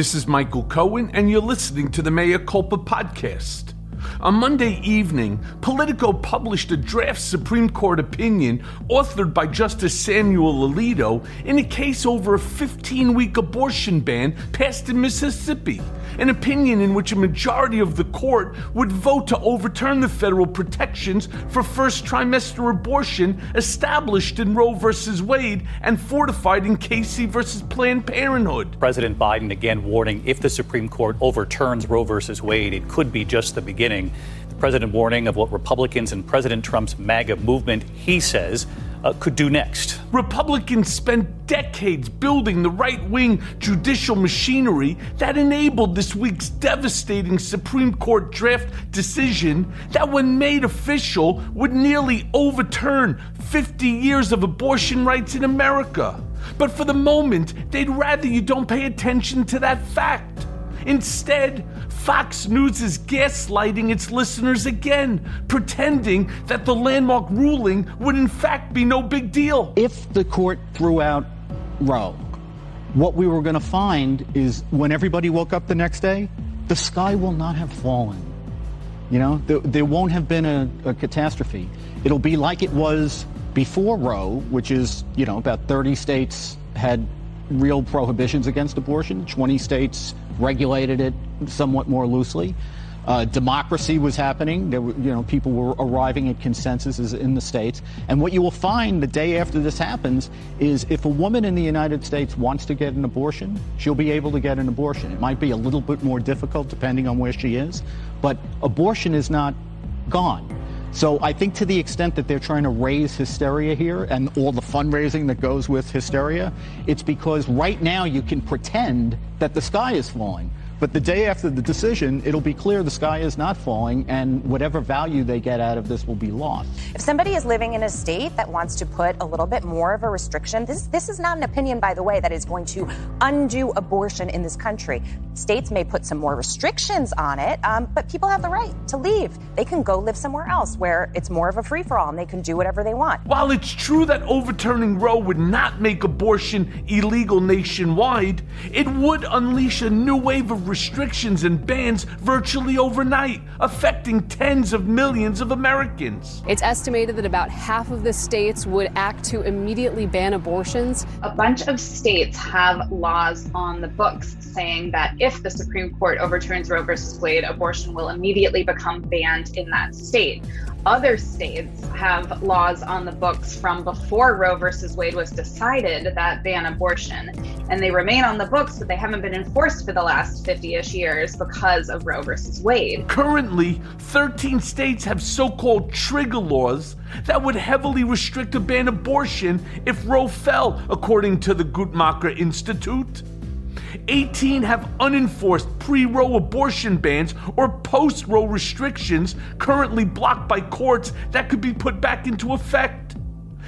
This is Michael Cohen, and you're listening to the Mea Culpa podcast. On Monday evening, Politico published a draft Supreme Court opinion authored by Justice Samuel Alito in a case over a 15 week abortion ban passed in Mississippi. An opinion in which a majority of the court would vote to overturn the federal protections for first trimester abortion established in Roe v. Wade and fortified in Casey v. Planned Parenthood. President Biden again warning if the Supreme Court overturns Roe v. Wade, it could be just the beginning. The president warning of what Republicans and President Trump's MAGA movement, he says, uh, could do next. Republicans spent decades building the right wing judicial machinery that enabled this week's devastating Supreme Court draft decision that, when made official, would nearly overturn 50 years of abortion rights in America. But for the moment, they'd rather you don't pay attention to that fact. Instead, Fox News is gaslighting its listeners again, pretending that the landmark ruling would in fact be no big deal. If the court threw out Roe, what we were going to find is when everybody woke up the next day, the sky will not have fallen. You know, there, there won't have been a, a catastrophe. It'll be like it was before Roe, which is, you know, about 30 states had real prohibitions against abortion, 20 states regulated it somewhat more loosely. Uh, democracy was happening. There were, you know, people were arriving at consensuses in the states. And what you will find the day after this happens is if a woman in the United States wants to get an abortion, she'll be able to get an abortion. It might be a little bit more difficult depending on where she is, but abortion is not gone. So I think to the extent that they're trying to raise hysteria here and all the fundraising that goes with hysteria, it's because right now you can pretend that the sky is falling. But the day after the decision, it'll be clear the sky is not falling, and whatever value they get out of this will be lost. If somebody is living in a state that wants to put a little bit more of a restriction, this, this is not an opinion, by the way, that is going to undo abortion in this country. States may put some more restrictions on it, um, but people have the right to leave. They can go live somewhere else where it's more of a free for all and they can do whatever they want. While it's true that overturning Roe would not make abortion illegal nationwide, it would unleash a new wave of restrictions and bans virtually overnight, affecting tens of millions of Americans. It's estimated that about half of the states would act to immediately ban abortions. A bunch of states have laws on the books saying that if the Supreme Court overturns Roe v. Wade, abortion will immediately become banned in that state. Other states have laws on the books from before Roe versus Wade was decided that ban abortion. And they remain on the books, but they haven't been enforced for the last 50 ish years because of Roe versus Wade. Currently, 13 states have so called trigger laws that would heavily restrict or ban abortion if Roe fell, according to the Guttmacher Institute. 18 have unenforced pre Roe abortion bans or post Roe restrictions currently blocked by courts that could be put back into effect.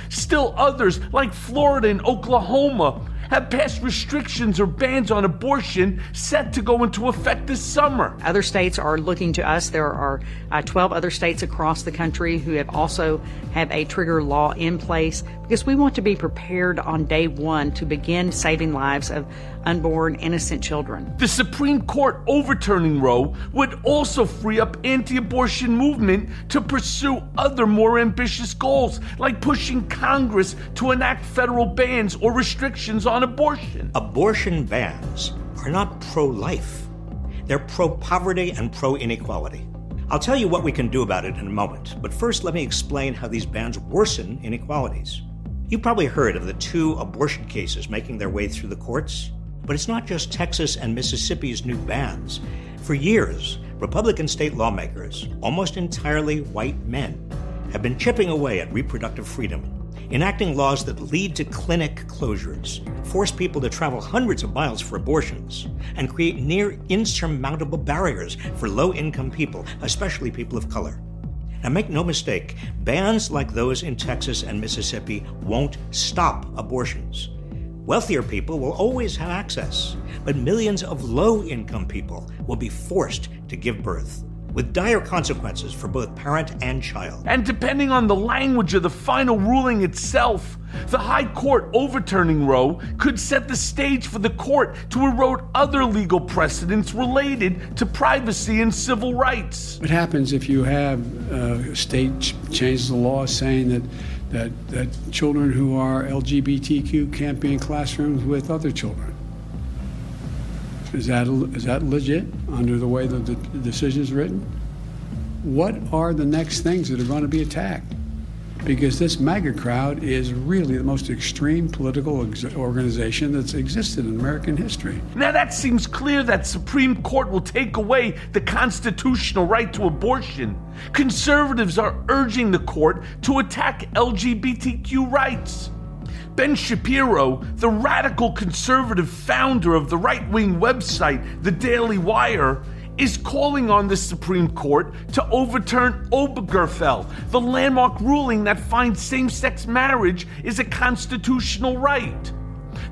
Still, others, like Florida and Oklahoma, have passed restrictions or bans on abortion set to go into effect this summer. Other states are looking to us. There are uh, 12 other states across the country who have also have a trigger law in place because we want to be prepared on day one to begin saving lives of unborn innocent children. The Supreme Court overturning Roe would also free up anti-abortion movement to pursue other more ambitious goals like pushing Congress to enact federal bans or restrictions on abortion. Abortion bans are not pro-life. They're pro-poverty and pro-inequality. I'll tell you what we can do about it in a moment, but first let me explain how these bans worsen inequalities. You've probably heard of the two abortion cases making their way through the courts. But it's not just Texas and Mississippi's new bans. For years, Republican state lawmakers, almost entirely white men, have been chipping away at reproductive freedom, enacting laws that lead to clinic closures, force people to travel hundreds of miles for abortions, and create near insurmountable barriers for low income people, especially people of color. Now, make no mistake, bans like those in Texas and Mississippi won't stop abortions. Wealthier people will always have access, but millions of low income people will be forced to give birth. With dire consequences for both parent and child. And depending on the language of the final ruling itself, the High Court overturning Roe could set the stage for the court to erode other legal precedents related to privacy and civil rights. What happens if you have uh, a state ch- changes the law saying that, that, that children who are LGBTQ can't be in classrooms with other children? Is that, is that legit under the way that the decision is written? What are the next things that are going to be attacked? Because this MAGA crowd is really the most extreme political ex- organization that's existed in American history. Now, that seems clear that Supreme Court will take away the constitutional right to abortion. Conservatives are urging the court to attack LGBTQ rights. Ben Shapiro, the radical conservative founder of the right wing website, The Daily Wire, is calling on the Supreme Court to overturn Obergefell, the landmark ruling that finds same sex marriage is a constitutional right.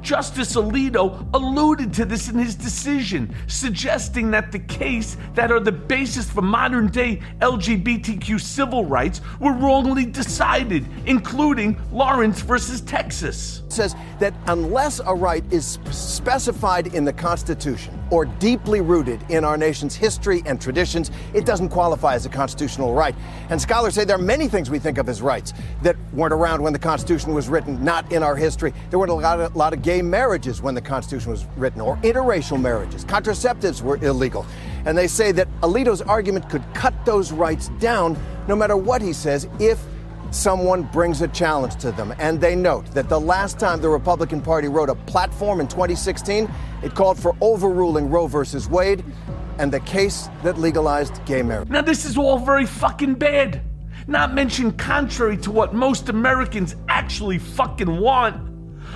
Justice Alito alluded to this in his decision, suggesting that the case that are the basis for modern day LGBTQ civil rights were wrongly decided, including Lawrence versus Texas. Says that unless a right is specified in the Constitution or deeply rooted in our nation's history and traditions, it doesn't qualify as a constitutional right. And scholars say there are many things we think of as rights that weren't around when the Constitution was written, not in our history. There weren't a lot of, lot of gay marriages when the Constitution was written, or interracial marriages. Contraceptives were illegal. And they say that Alito's argument could cut those rights down, no matter what he says, if someone brings a challenge to them. And they note that the last time the Republican Party wrote a platform in 2016, it called for overruling Roe versus Wade and the case that legalized gay marriage. Now, this is all very fucking bad. Not mentioned contrary to what most Americans actually fucking want.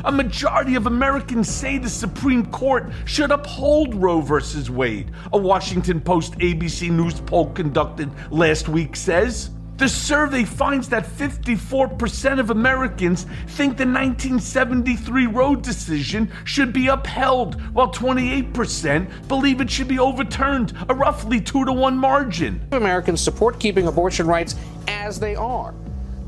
A majority of Americans say the Supreme Court should uphold Roe versus Wade. A Washington Post ABC News poll conducted last week says. The survey finds that 54% of Americans think the 1973 Roe decision should be upheld, while 28% believe it should be overturned, a roughly 2 to 1 margin. Americans support keeping abortion rights as they are.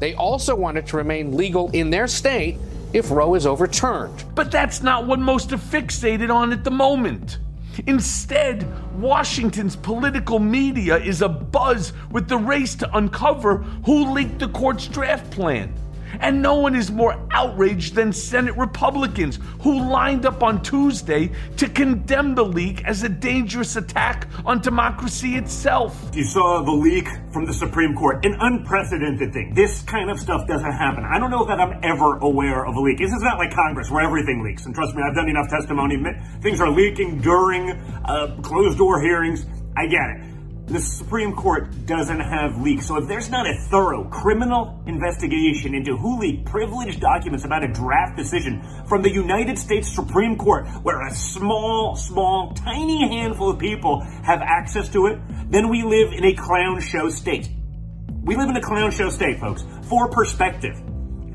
They also want it to remain legal in their state if Roe is overturned. But that's not what most are fixated on at the moment. Instead, Washington's political media is abuzz with the race to uncover who leaked the court's draft plan. And no one is more outraged than Senate Republicans who lined up on Tuesday to condemn the leak as a dangerous attack on democracy itself. You saw the leak from the Supreme Court, an unprecedented thing. This kind of stuff doesn't happen. I don't know that I'm ever aware of a leak. This is not like Congress where everything leaks. And trust me, I've done enough testimony. Things are leaking during uh, closed door hearings. I get it the Supreme Court doesn't have leaks. So if there's not a thorough criminal investigation into who leaked privileged documents about a draft decision from the United States Supreme Court, where a small, small, tiny handful of people have access to it, then we live in a clown show state. We live in a clown show state, folks. For perspective,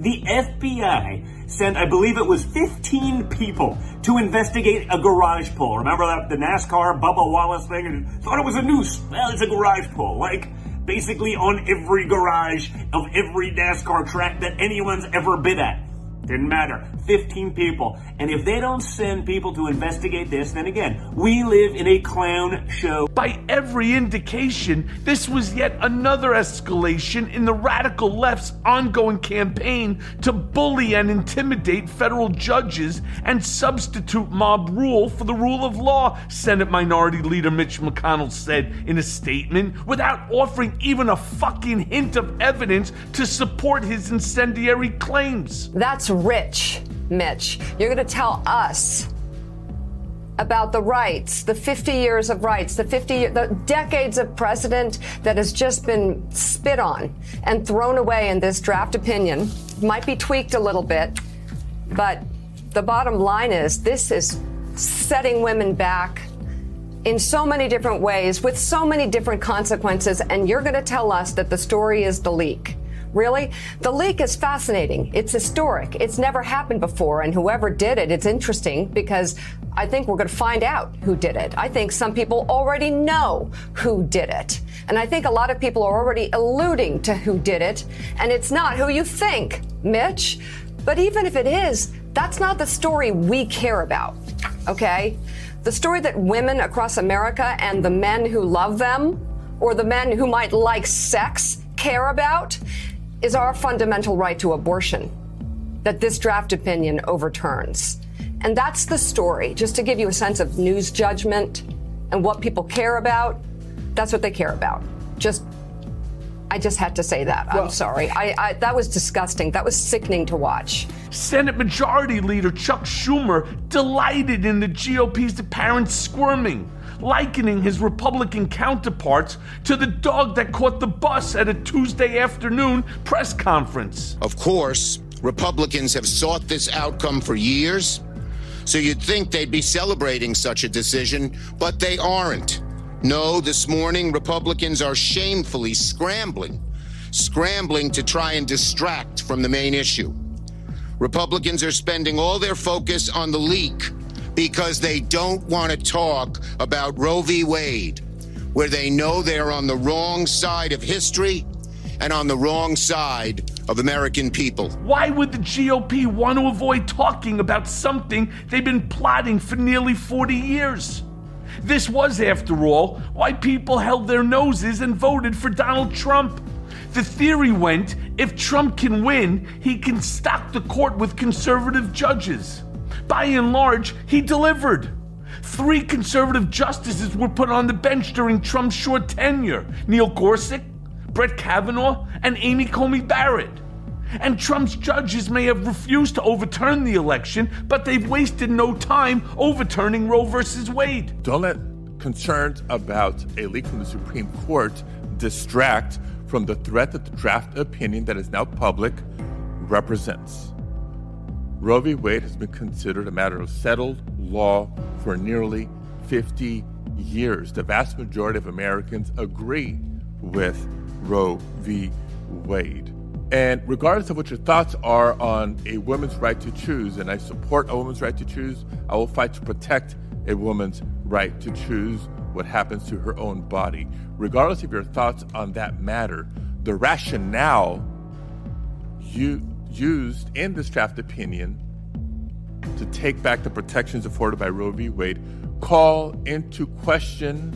the FBI sent, I believe it was 15 people to investigate a garage pull. Remember that the NASCAR Bubba Wallace thing? And thought it was a noose. Well, it's a garage pull. Like basically on every garage of every NASCAR track that anyone's ever been at. Didn't matter. 15 people. And if they don't send people to investigate this, then again, we live in a clown show. By every indication, this was yet another escalation in the radical left's ongoing campaign to bully and intimidate federal judges and substitute mob rule for the rule of law, Senate Minority Leader Mitch McConnell said in a statement, without offering even a fucking hint of evidence to support his incendiary claims. That's rich, Mitch. You're going to tell us about the rights, the 50 years of rights, the 50 the decades of precedent that has just been spit on and thrown away in this draft opinion. Might be tweaked a little bit, but the bottom line is this is setting women back in so many different ways with so many different consequences and you're going to tell us that the story is the leak. Really? The leak is fascinating. It's historic. It's never happened before. And whoever did it, it's interesting because I think we're going to find out who did it. I think some people already know who did it. And I think a lot of people are already alluding to who did it. And it's not who you think, Mitch. But even if it is, that's not the story we care about. Okay? The story that women across America and the men who love them, or the men who might like sex, care about is our fundamental right to abortion that this draft opinion overturns. And that's the story, just to give you a sense of news judgment and what people care about. That's what they care about. Just, I just had to say that. Well- I'm sorry. I, I, that was disgusting. That was sickening to watch. Senate Majority Leader Chuck Schumer delighted in the GOP's apparent squirming, likening his Republican counterparts to the dog that caught the bus at a Tuesday afternoon press conference. Of course, Republicans have sought this outcome for years, so you'd think they'd be celebrating such a decision, but they aren't. No, this morning, Republicans are shamefully scrambling, scrambling to try and distract from the main issue. Republicans are spending all their focus on the leak because they don't want to talk about Roe v. Wade, where they know they're on the wrong side of history and on the wrong side of American people. Why would the GOP want to avoid talking about something they've been plotting for nearly 40 years? This was, after all, why people held their noses and voted for Donald Trump. The theory went if Trump can win, he can stock the court with conservative judges. By and large, he delivered. Three conservative justices were put on the bench during Trump's short tenure Neil Gorsuch, Brett Kavanaugh, and Amy Coney Barrett. And Trump's judges may have refused to overturn the election, but they've wasted no time overturning Roe versus Wade. Don't let concerns about a leak from the Supreme Court distract from the threat that the draft opinion that is now public represents. Roe v. Wade has been considered a matter of settled law for nearly 50 years. The vast majority of Americans agree with Roe v. Wade. And regardless of what your thoughts are on a woman's right to choose, and I support a woman's right to choose, I will fight to protect a woman's right to choose what happens to her own body. Regardless of your thoughts on that matter, the rationale you used in this draft opinion to take back the protections afforded by Roe v. Wade call into question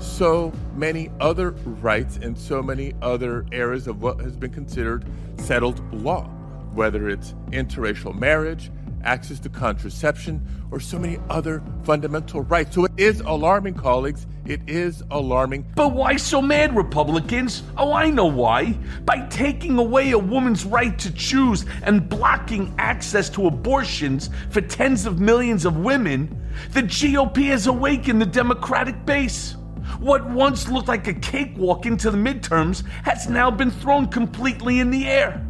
so many other rights and so many other areas of what has been considered settled law, whether it's interracial marriage, access to contraception, or so many other fundamental rights. So it is alarming, colleagues. It is alarming. But why so mad, Republicans? Oh, I know why. By taking away a woman's right to choose and blocking access to abortions for tens of millions of women, the GOP has awakened the Democratic base. What once looked like a cakewalk into the midterms has now been thrown completely in the air.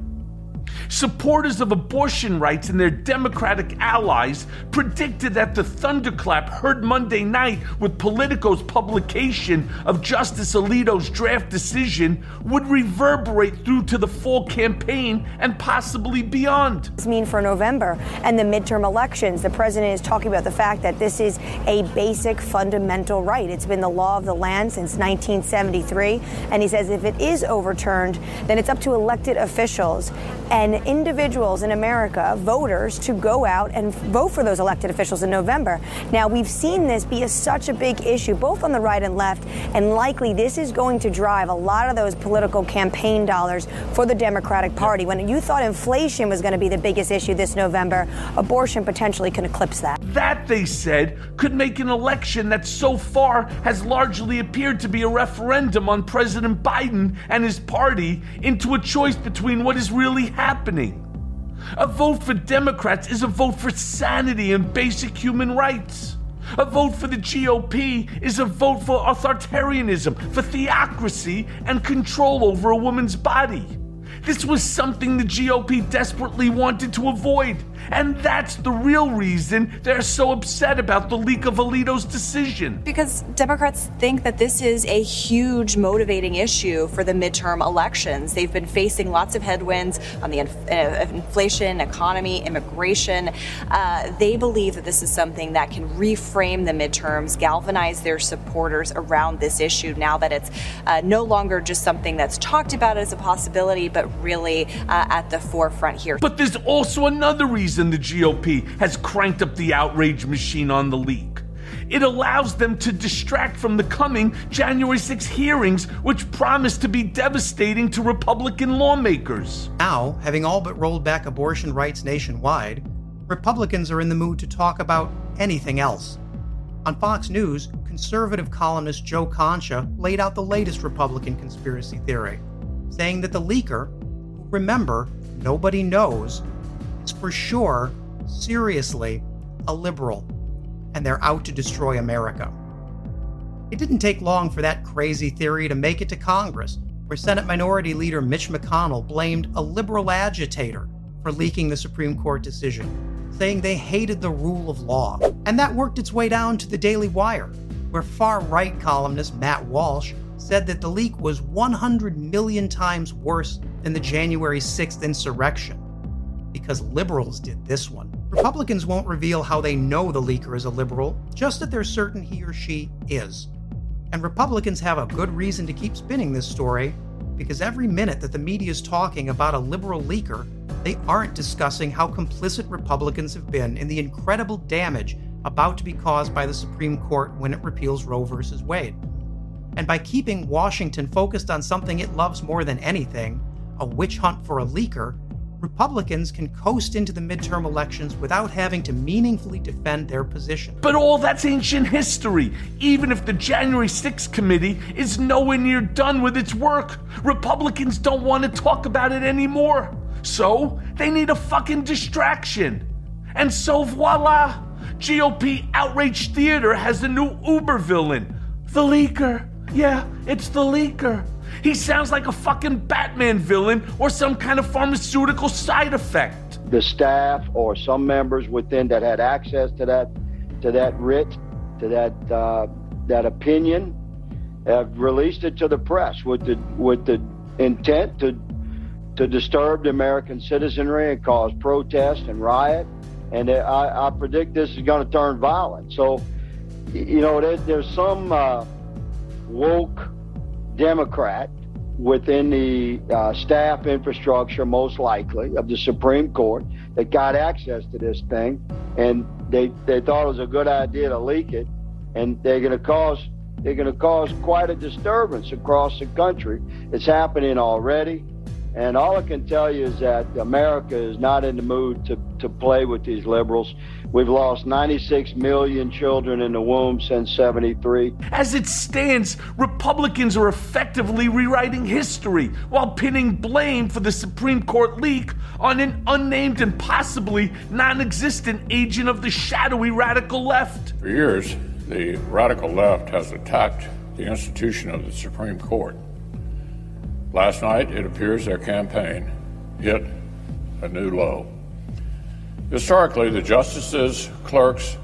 Supporters of abortion rights and their Democratic allies predicted that the thunderclap heard Monday night with Politico's publication of Justice Alito's draft decision would reverberate through to the fall campaign and possibly beyond. This mean for November and the midterm elections. The president is talking about the fact that this is a basic fundamental right. It's been the law of the land since 1973. And he says if it is overturned, then it's up to elected officials and individuals in America, voters, to go out and vote for those elected officials in November. Now, we've seen this be a, such a big issue, both on the right and left, and likely this is going to drive a lot of those political campaign dollars for the Democratic Party. When you thought inflation was going to be the biggest issue this November, abortion potentially can eclipse that. That, they said, could make an election that so far has largely appeared to be a referendum on President Biden and his party into a choice between what is really happening. A vote for Democrats is a vote for sanity and basic human rights. A vote for the GOP is a vote for authoritarianism, for theocracy, and control over a woman's body. This was something the GOP desperately wanted to avoid, And that's the real reason they're so upset about the leak of Alito's decision. Because Democrats think that this is a huge motivating issue for the midterm elections. They've been facing lots of headwinds on the uh, inflation, economy, immigration. Uh, they believe that this is something that can reframe the midterms, galvanize their supporters around this issue now that it's uh, no longer just something that's talked about as a possibility, but really uh, at the forefront here. But there's also another reason the GOP has cranked up the outrage machine on the leak. It allows them to distract from the coming January 6 hearings, which promise to be devastating to Republican lawmakers. Now, having all but rolled back abortion rights nationwide, Republicans are in the mood to talk about anything else. On Fox News, conservative columnist Joe Concha laid out the latest Republican conspiracy theory, saying that the leaker, remember, nobody knows, is for sure, seriously, a liberal, and they're out to destroy America. It didn't take long for that crazy theory to make it to Congress, where Senate Minority Leader Mitch McConnell blamed a liberal agitator for leaking the Supreme Court decision saying they hated the rule of law. And that worked its way down to the Daily Wire, where far right columnist Matt Walsh said that the leak was 100 million times worse than the January 6th insurrection. Because liberals did this one. Republicans won't reveal how they know the leaker is a liberal, just that they're certain he or she is. And Republicans have a good reason to keep spinning this story, because every minute that the media is talking about a liberal leaker, they aren't discussing how complicit Republicans have been in the incredible damage about to be caused by the Supreme Court when it repeals Roe v. Wade. And by keeping Washington focused on something it loves more than anything, a witch hunt for a leaker, Republicans can coast into the midterm elections without having to meaningfully defend their position. But all that's ancient history. Even if the January 6th committee is nowhere near done with its work, Republicans don't want to talk about it anymore. So they need a fucking distraction. And so voila, GOP Outrage Theater has a new Uber villain. The Leaker. Yeah, it's the Leaker. He sounds like a fucking Batman villain or some kind of pharmaceutical side effect. The staff or some members within that had access to that to that writ, to that uh, that opinion, have released it to the press with the with the intent to to disturb the American citizenry and cause protest and riot. And I, I predict this is going to turn violent. So, you know, there, there's some uh, woke Democrat within the uh, staff infrastructure, most likely, of the Supreme Court that got access to this thing. And they, they thought it was a good idea to leak it. And they're going to cause they're going to cause quite a disturbance across the country. It's happening already. And all I can tell you is that America is not in the mood to, to play with these liberals. We've lost 96 million children in the womb since 73. As it stands, Republicans are effectively rewriting history while pinning blame for the Supreme Court leak on an unnamed and possibly non existent agent of the shadowy radical left. For years, the radical left has attacked the institution of the Supreme Court. Last night, it appears their campaign hit a new low. Historically, the justices, clerks,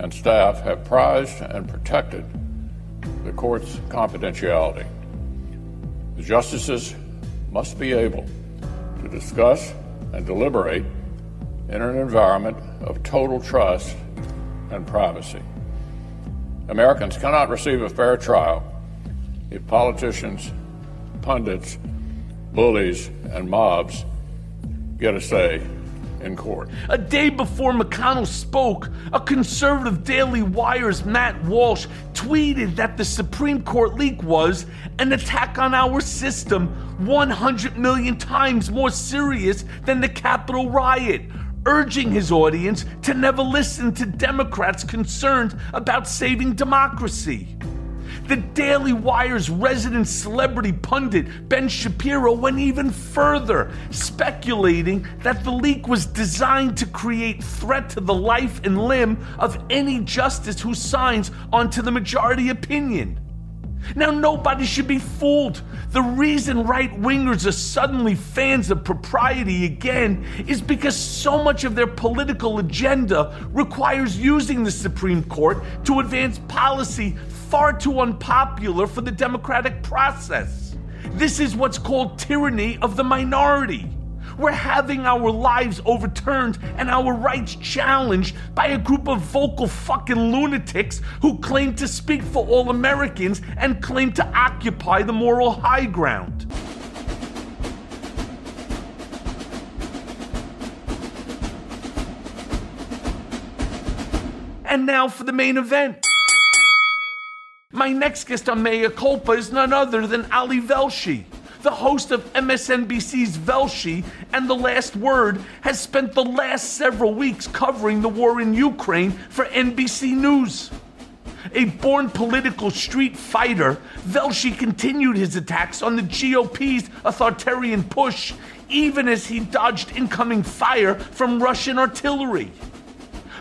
and staff have prized and protected the court's confidentiality. The justices must be able to discuss and deliberate in an environment of total trust and privacy. Americans cannot receive a fair trial if politicians pundits, bullies, and mobs get a say in court. A day before McConnell spoke, a conservative Daily Wire's Matt Walsh tweeted that the Supreme Court leak was an attack on our system 100 million times more serious than the Capitol riot. Urging his audience to never listen to Democrats concerned about saving democracy. The Daily Wire's resident celebrity pundit, Ben Shapiro, went even further, speculating that the leak was designed to create threat to the life and limb of any justice who signs onto the majority opinion. Now, nobody should be fooled. The reason right wingers are suddenly fans of propriety again is because so much of their political agenda requires using the Supreme Court to advance policy far too unpopular for the democratic process. This is what's called tyranny of the minority. We're having our lives overturned and our rights challenged by a group of vocal fucking lunatics who claim to speak for all Americans and claim to occupy the moral high ground. And now for the main event. My next guest on Mea Culpa is none other than Ali Velshi the host of MSNBC's Velshi and The Last Word, has spent the last several weeks covering the war in Ukraine for NBC News. A born political street fighter, Velshi continued his attacks on the GOP's authoritarian push, even as he dodged incoming fire from Russian artillery.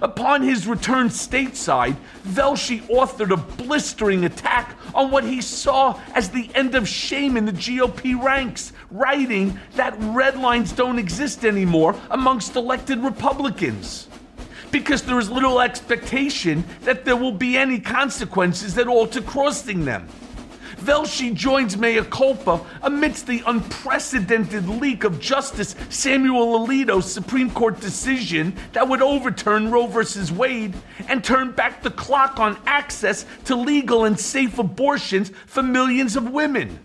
Upon his return stateside, Velshi authored a blistering attack on what he saw as the end of shame in the GOP ranks, writing that red lines don't exist anymore amongst elected Republicans. Because there is little expectation that there will be any consequences at all to crossing them. Velshi joins Mea Culpa amidst the unprecedented leak of Justice Samuel Alito's Supreme Court decision that would overturn Roe v. Wade and turn back the clock on access to legal and safe abortions for millions of women.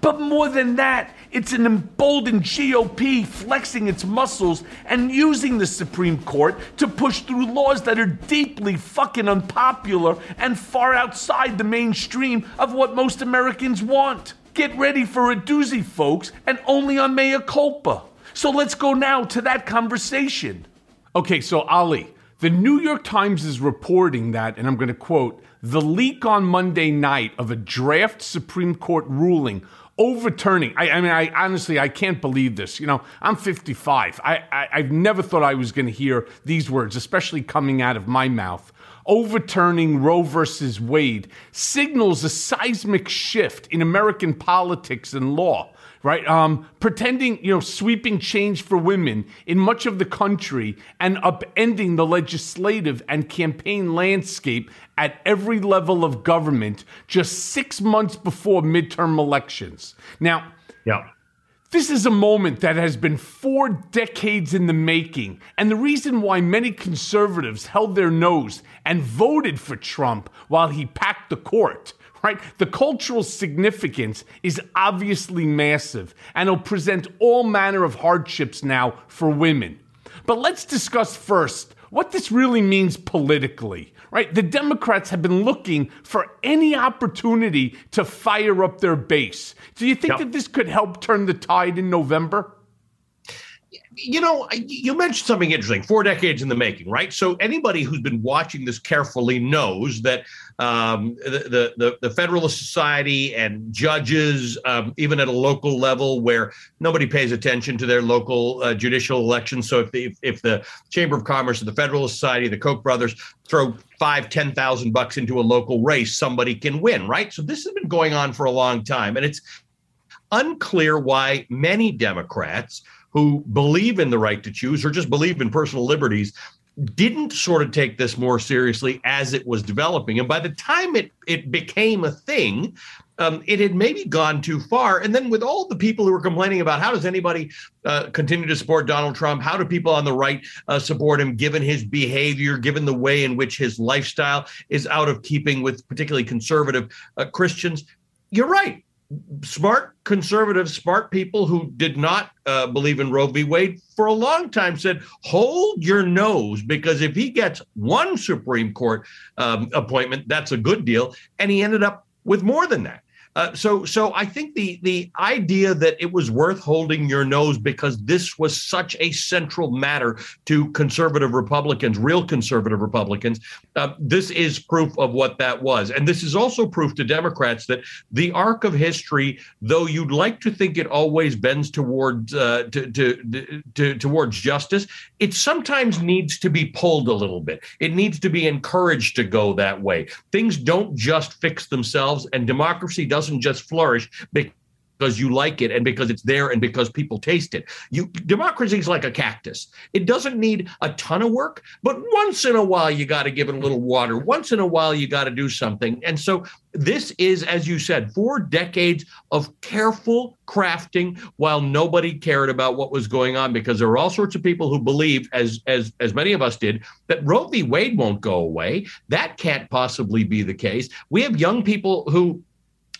But more than that, it's an emboldened GOP flexing its muscles and using the Supreme Court to push through laws that are deeply fucking unpopular and far outside the mainstream of what most Americans want. Get ready for a doozy, folks, and only on Mea Culpa. So let's go now to that conversation. Okay, so Ali, the New York Times is reporting that, and I'm going to quote, the leak on Monday night of a draft Supreme Court ruling overturning. I, I, mean, I honestly, I can't believe this. You know, I'm 55. I, I, I've never thought I was going to hear these words, especially coming out of my mouth. Overturning Roe versus Wade signals a seismic shift in American politics and law right? Um, pretending, you know, sweeping change for women in much of the country and upending the legislative and campaign landscape at every level of government just six months before midterm elections. Now, yeah. This is a moment that has been four decades in the making, and the reason why many conservatives held their nose and voted for Trump while he packed the court right? The cultural significance is obviously massive and it'll present all manner of hardships now for women. But let's discuss first what this really means politically, right? The Democrats have been looking for any opportunity to fire up their base. Do you think yep. that this could help turn the tide in November? You know, you mentioned something interesting. Four decades in the making, right? So anybody who's been watching this carefully knows that um, the, the the Federalist Society and judges, um, even at a local level, where nobody pays attention to their local uh, judicial elections. So if the if, if the Chamber of Commerce or the Federalist Society, the Koch brothers throw five, ten thousand bucks into a local race, somebody can win, right? So this has been going on for a long time, and it's unclear why many Democrats who believe in the right to choose or just believe in personal liberties didn't sort of take this more seriously as it was developing. And by the time it it became a thing, um, it had maybe gone too far. And then with all the people who were complaining about how does anybody uh, continue to support Donald Trump? How do people on the right uh, support him, given his behavior, given the way in which his lifestyle is out of keeping with particularly conservative uh, Christians? You're right smart conservatives, smart people who did not uh, believe in Roe v. Wade for a long time said, hold your nose, because if he gets one Supreme Court um, appointment, that's a good deal. And he ended up with more than that. Uh, so, so I think the the idea that it was worth holding your nose because this was such a central matter to conservative Republicans, real conservative Republicans, uh, this is proof of what that was, and this is also proof to Democrats that the arc of history, though you'd like to think it always bends towards uh, to, to, to, towards justice, it sometimes needs to be pulled a little bit. It needs to be encouraged to go that way. Things don't just fix themselves, and democracy doesn't just flourish because you like it and because it's there and because people taste it. You democracy is like a cactus. It doesn't need a ton of work, but once in a while you got to give it a little water. Once in a while you got to do something. And so this is as you said, four decades of careful crafting while nobody cared about what was going on because there are all sorts of people who believe as as as many of us did that Roe v. Wade won't go away. That can't possibly be the case. We have young people who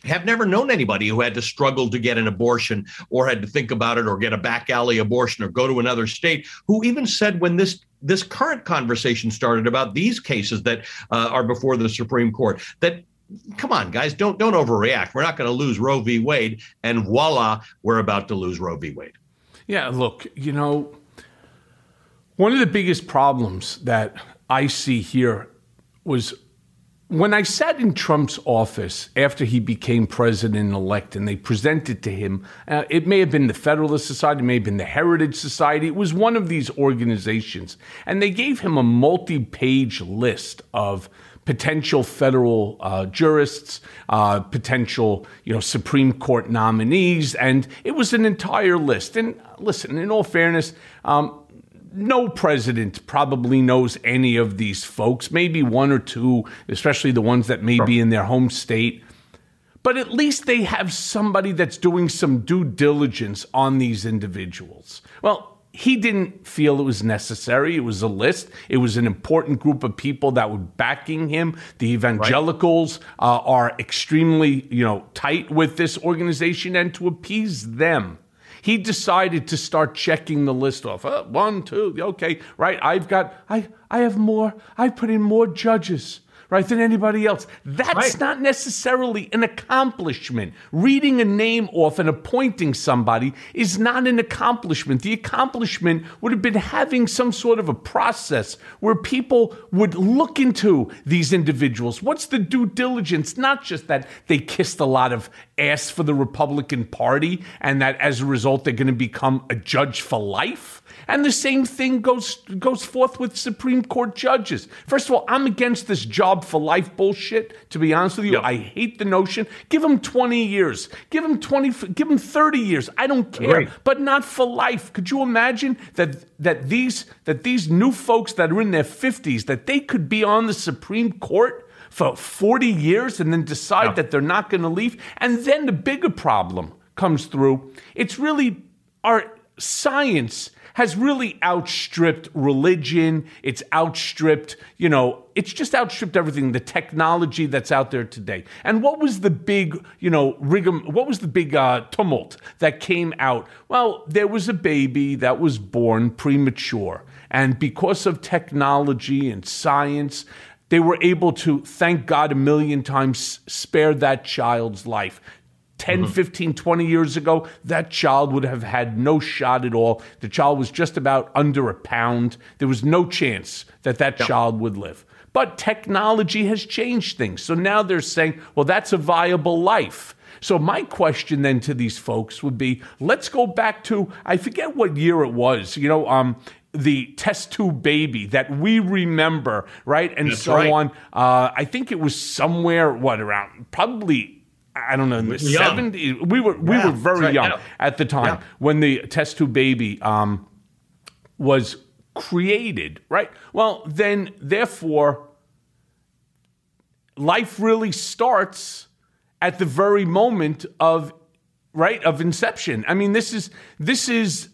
have never known anybody who had to struggle to get an abortion or had to think about it or get a back alley abortion or go to another state who even said when this this current conversation started about these cases that uh, are before the supreme court that come on guys don't don't overreact. We're not going to lose roe v. Wade and voila we're about to lose roe v. Wade. Yeah look you know one of the biggest problems that i see here was when I sat in Trump's office after he became president elect and they presented to him, uh, it may have been the Federalist Society, it may have been the Heritage Society, it was one of these organizations. And they gave him a multi page list of potential federal uh, jurists, uh, potential you know Supreme Court nominees, and it was an entire list. And listen, in all fairness, um, no president probably knows any of these folks, maybe one or two, especially the ones that may sure. be in their home state. But at least they have somebody that's doing some due diligence on these individuals. Well, he didn't feel it was necessary. It was a list. It was an important group of people that were backing him. The evangelicals right. uh, are extremely, you know, tight with this organization, and to appease them, he decided to start checking the list off. Uh, one, two, okay, right. I've got, I, I have more. I put in more judges right, than anybody else. That's right. not necessarily an accomplishment. Reading a name off and appointing somebody is not an accomplishment. The accomplishment would have been having some sort of a process where people would look into these individuals. What's the due diligence? Not just that they kissed a lot of ass for the Republican Party and that as a result they're going to become a judge for life and the same thing goes goes forth with Supreme Court judges. First of all, I'm against this job for life bullshit. To be honest with you, I hate the notion. Give them 20 years. Give them 20. Give them 30 years. I don't care, but not for life. Could you imagine that that these that these new folks that are in their 50s that they could be on the Supreme Court? for 40 years and then decide yeah. that they're not going to leave. And then the bigger problem comes through. It's really our science has really outstripped religion. It's outstripped, you know, it's just outstripped everything, the technology that's out there today. And what was the big, you know, rigum, what was the big uh, tumult that came out? Well, there was a baby that was born premature. And because of technology and science, they were able to, thank God, a million times spare that child's life. 10, mm-hmm. 15, 20 years ago, that child would have had no shot at all. The child was just about under a pound. There was no chance that that child would live. But technology has changed things. So now they're saying, well, that's a viable life. So my question then to these folks would be, let's go back to I forget what year it was. You know, um, the test tube baby that we remember, right, and That's so right. on. Uh, I think it was somewhere what around probably I don't know, in the seventies. We were we yeah, were very right. young yeah. at the time yeah. when the test tube baby um, was created, right? Well, then therefore, life really starts at the very moment of right of inception. I mean, this is this is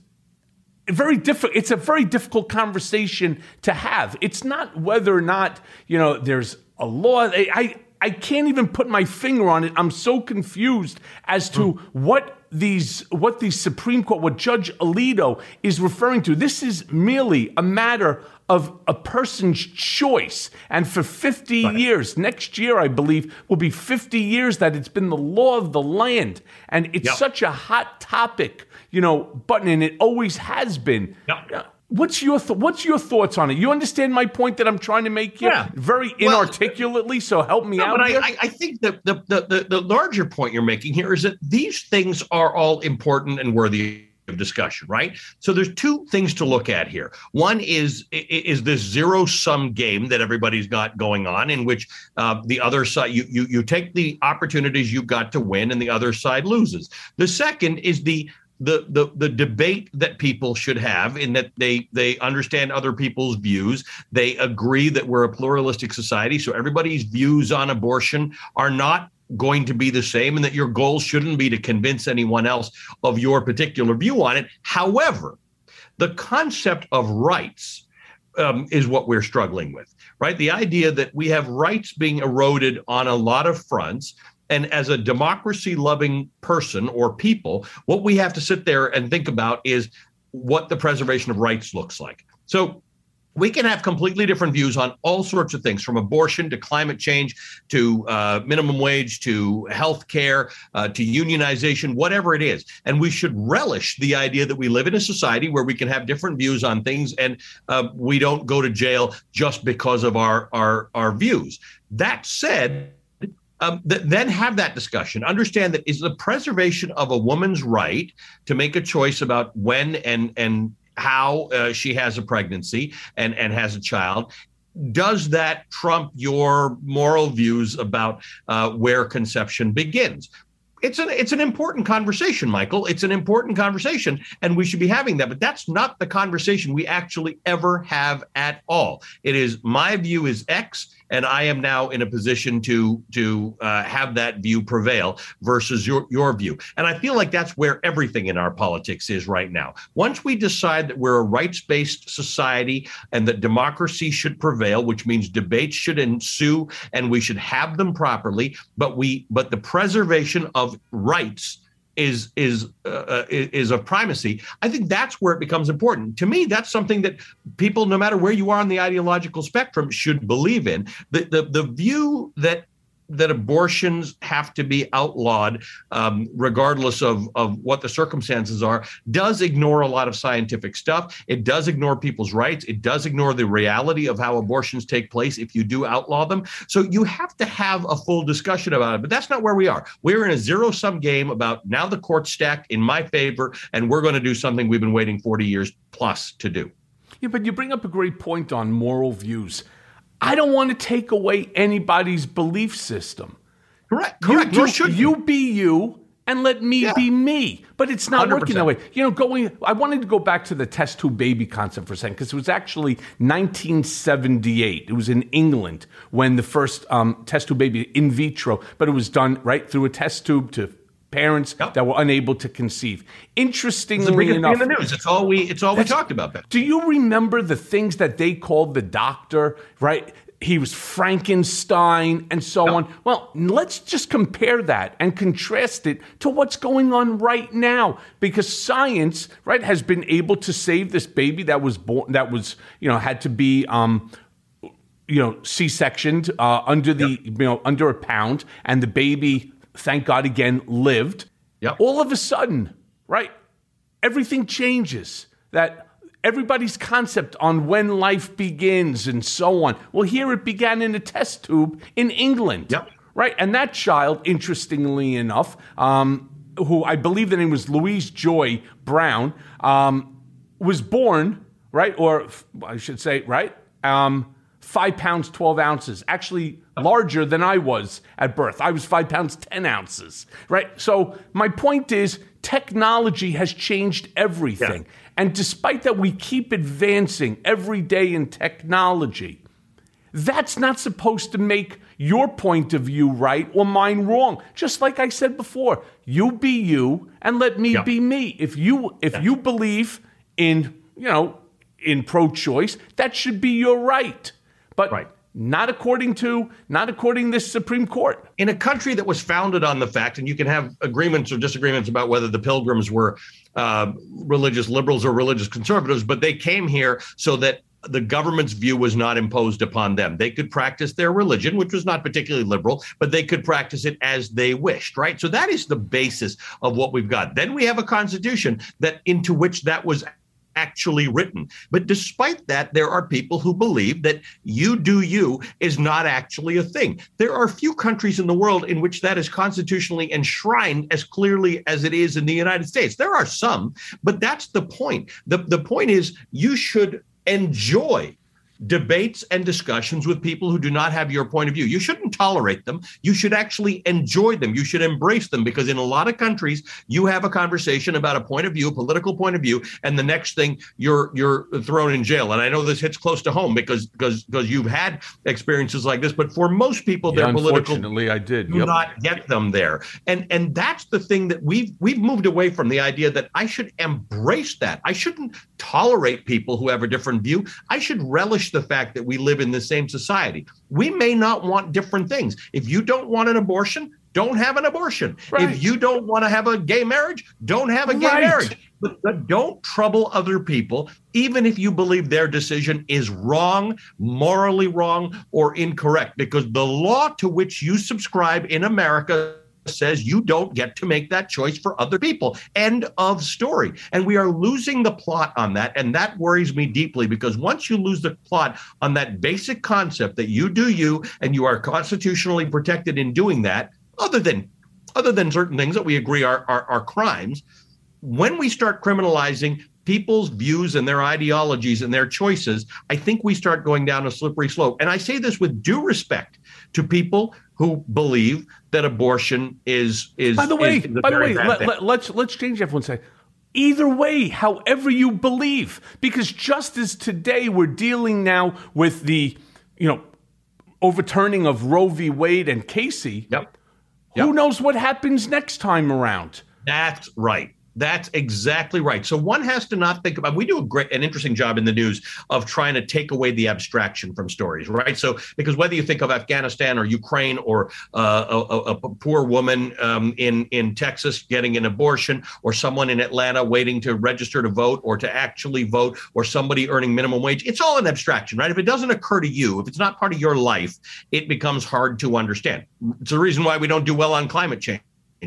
very difficult. It's a very difficult conversation to have. It's not whether or not you know there's a law. I I can't even put my finger on it. I'm so confused as to hmm. what these what the Supreme Court, what Judge Alito is referring to. This is merely a matter of a person's choice. And for 50 years, next year, I believe, will be 50 years that it's been the law of the land. And it's Yep. such a hot topic, you know, button, and it always has been. What's your th- What's your thoughts on it? You understand my point that I'm trying to make here, Yeah. very Well- inarticulately. So help me No, out but. I, I, think that the, the, the, the larger point you're making here is that these things are all important and worthy of discussion, right? So there's two things to look at here. One is is this zero sum game that everybody's got going on, in which uh, the other side you, you you take the opportunities you got to win, and the other side loses. The second is the the, the the debate that people should have in that they they understand other people's views they agree that we're a pluralistic society so everybody's views on abortion are not going to be the same and that your goal shouldn't be to convince anyone else of your particular view on it however the concept of rights um, is what we're struggling with, right? The idea that we have rights being eroded on a lot of fronts. And as a democracy loving person or people, what we have to sit there and think about is what the preservation of rights looks like. So we can have completely different views on all sorts of things from abortion to climate change to uh, minimum wage to health care uh, to unionization whatever it is and we should relish the idea that we live in a society where we can have different views on things and uh, we don't go to jail just because of our our our views that said um, th- then have that discussion. Understand that is the preservation of a woman's right to make a choice about when and and how uh, she has a pregnancy and and has a child. Does that trump your moral views about uh, where conception begins? It's an it's an important conversation, Michael. It's an important conversation, and we should be having that. But that's not the conversation we actually ever have at all. It is my view is X, and I am now in a position to to uh, have that view prevail versus your your view. And I feel like that's where everything in our politics is right now. Once we decide that we're a rights based society and that democracy should prevail, which means debates should ensue and we should have them properly, but we but the preservation of rights is is uh, is is of primacy. I think that's where it becomes important. To me, that's something that people, no matter where you are on the ideological spectrum, should believe in. The the the view that that abortions have to be outlawed, um, regardless of, of what the circumstances are, does ignore a lot of scientific stuff. It does ignore people's rights. It does ignore the reality of how abortions take place if you do outlaw them. So you have to have a full discussion about it. But that's not where we are. We're in a zero sum game about now the court's stacked in my favor, and we're going to do something we've been waiting 40 years plus to do. Yeah, but you bring up a great point on moral views. I don't want to take away anybody's belief system. Correct. You, Correct. Nor should you be you and let me be me. But it's not working that way. You know, going. I wanted to go back to the test tube baby concept for a second because it was actually 1978. It was in England when the first um, test tube baby in vitro, but it was done right through a test tube to parents that were unable to conceive. Interestingly enough, in the news. It's all we. It's all we talked about. Ben. do you remember the things that they called the doctor, right? He was Frankenstein and so on. Well, let's just compare that and contrast it to what's going on right now because science, right, has been able to save this baby that was born that was, you know, had to be um you know, C-sectioned uh, under the you know under a pound, and the baby, thank God, again lived. Yeah. All of a sudden, right, everything changes. That everybody's concept on when life begins and so on. Well, here it began in a test tube in England. Yep. Right, and that child, interestingly enough, um, who I believe the name was Louise Joy Brown, um, was born right, or I should say right. Um, five pounds, 12 ounces, actually larger than I was at birth. I was five pounds, 10 ounces, right? So my point is technology has changed everything. And despite that, we keep advancing every day in technology. That's not supposed to make your point of view right or mine wrong. Just like I said before, you be you and let me be me. If you if you believe in, you know, in pro-choice, that should be your right. But Not according to not according to this Supreme Court. In a country that was founded on the fact, and you can have agreements or disagreements about whether the pilgrims were uh, religious liberals or religious conservatives, but they came here so that the government's view was not imposed upon them. They could practice their religion, which was not particularly liberal, but they could practice it as they wished, right? So that is the basis of what we've got. Then we have a constitution that into which that was actually written. But despite that, there are people who believe that you do you is not actually a thing. There are few countries in the world in which that is constitutionally enshrined as clearly as it is in the United States. There are some, but that's the point. The, the point is you should enjoy debates and discussions with people who do not have your point of view. You shouldn't tolerate them. You should actually enjoy them. You should embrace them because in a lot of countries you have a conversation about a point of view, a political point of view, and the next thing you're you're thrown in jail. And I know this hits close to home because because because you've had experiences like this, but for most people Yeah, their political I did. do not get them there. And and that's the thing that we've we've moved away from the idea that I should embrace that. I shouldn't tolerate people who have a different view. I should relish the fact that we live in the same society. We may not want different things. If you don't want an abortion, don't have an abortion. If you don't want to have a gay marriage, don't have a gay Right. marriage. But, but don't trouble other people, even if you believe their decision is wrong, morally wrong, or incorrect, because the law to which you subscribe in America says you don't get to make that choice for other people. End of story. And we are losing the plot on that. And that worries me deeply because once you lose the plot on that basic concept that you do you and you are constitutionally protected in doing that, other than other than certain things that we agree are, are, are crimes, when we start criminalizing people's views and their ideologies and their choices, I think we start going down a slippery slope. And I say this with due respect to people who believe that abortion is is By the way, is a by the way, let, let, let's let's change that for one second. Either way, however you believe, because just as today we're dealing now with the, you know, overturning of Roe v. Wade and Casey. Yep. Who knows what happens next time around? That's right. That's exactly right. So one has to not think about. We do a great, an interesting job in the news of trying to take away the abstraction from stories, right? So because whether you think of Afghanistan or Ukraine or uh, a, a, poor woman um, in in Texas getting an abortion, or someone in Atlanta waiting to register to vote or to actually vote, or somebody earning minimum wage, it's all an abstraction, right? If it doesn't occur to you, if it's not part of your life, it becomes hard to understand. It's the reason why we don't do well on climate change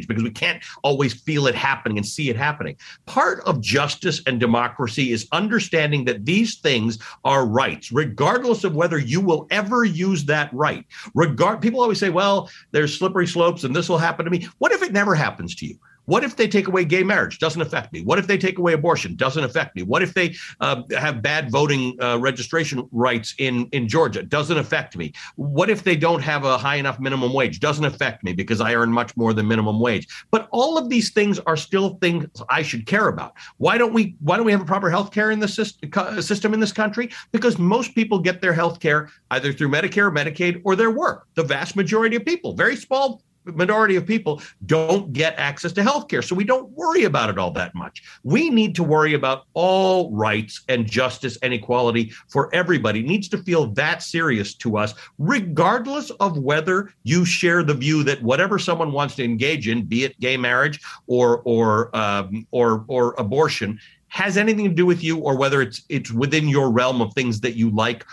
because we can't always feel it happening and see it happening. Part of justice and democracy is understanding that these things are rights, regardless of whether you will ever use that right. Regard people always say, well, there's slippery slopes and this will happen to me. What if it never happens to you? What if they take away gay marriage? Doesn't affect me. What if they take away abortion? Doesn't affect me. What if they uh, have bad voting uh, registration rights in in Georgia? Doesn't affect me. What if they don't have a high enough minimum wage? Doesn't affect me because I earn much more than minimum wage. But all of these things are still things I should care about. Why don't we? Why don't we have a proper health care in the system, system in this country? Because most people get their health care either through Medicare, Medicaid, or their work. The vast majority of people, very small minority of people don't get access to health care. So we don't worry about it all that much. We need to worry about all rights and justice and equality for everybody. It needs to feel that serious to us, regardless of whether you share the view that whatever someone wants to engage in, be it gay marriage or or um, or or abortion, has anything to do with you, or whether it's it's within your realm of things that you like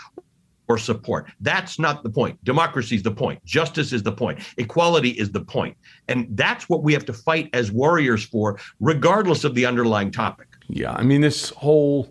or support. That's not the point. Democracy is the point. Justice is the point. Equality is the point. And that's what we have to fight as warriors for, regardless of the underlying topic. Yeah, I mean this whole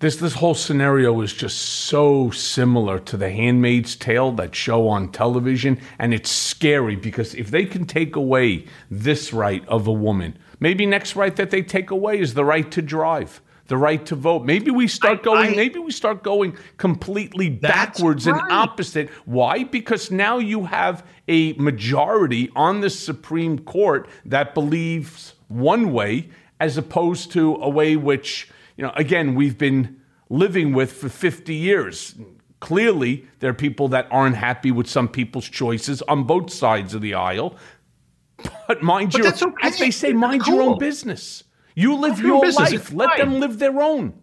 this this whole scenario is just so similar to the Handmaid's Tale, that show on television, and it's scary because if they can take away this right of a woman, maybe next right that they take away is the right to drive. The right to vote. Maybe we start going. maybe we start going completely backwards and opposite. Why? Because now you have a majority on the Supreme Court that believes one way, as opposed to a way which you know, again, we've been living with for 50 years. Clearly, there are people that aren't happy with some people's choices on both sides of the aisle. But mind But your, okay. as they say, mind your own business. You live Your your business. life. It's Let them live their own.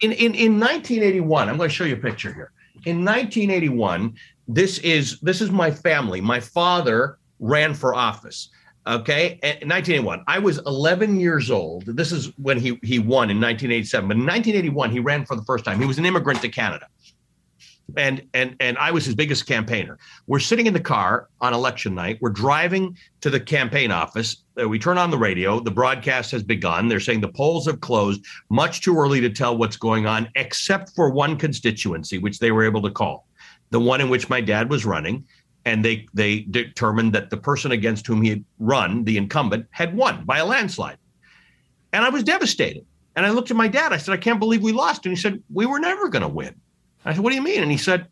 In, in, in 1981, I'm going to show you a picture here. in 1981, this is this is my family. My father ran for office. Okay, in 1981, I was 11 years old. This is when he he won in 1987. But in 1981, he ran for the first time. He was an immigrant to Canada, and and and I was his biggest campaigner. We're sitting in the car on election night. We're driving to the campaign office. Uh, we turn on the radio. The broadcast has begun. They're saying the polls have closed. Much too early to tell what's going on, except for one constituency, which they were able to call, the one in which my dad was running and they they determined that the person against whom he had run, the incumbent, had won by a landslide. And I was devastated. And I looked at my dad. I said, I can't believe we lost. And he said, We were never going to win. I said, What do you mean? And he said,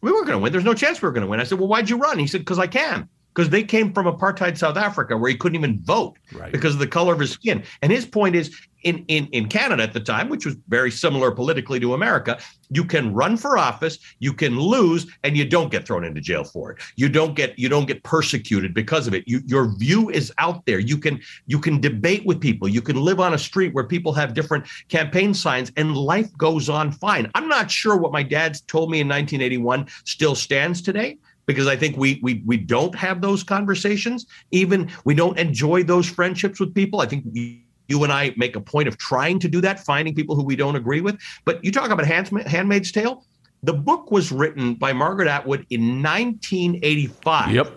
We weren't going to win. There's no chance we were going to win. I said, Well, why'd you run? He said, Because I can because they came from apartheid South Africa where he couldn't even vote right. because of the color of his skin. And his point is in, in, in Canada at the time, which was very similar politically to America, you can run for office, you can lose, and you don't get thrown into jail for it. You don't get you don't get persecuted because of it. You, your view is out there. You can you can debate with people. You can live on a street where people have different campaign signs, and life goes on fine. I'm not sure what my dad told me in 1981 still stands today because I think we we we don't have those conversations. Even we don't enjoy those friendships with people. I think we, you and I make a point of trying to do that, finding people who we don't agree with. But you talk about Handmaid's Tale. The book was written by Margaret Atwood in 1985. Yep.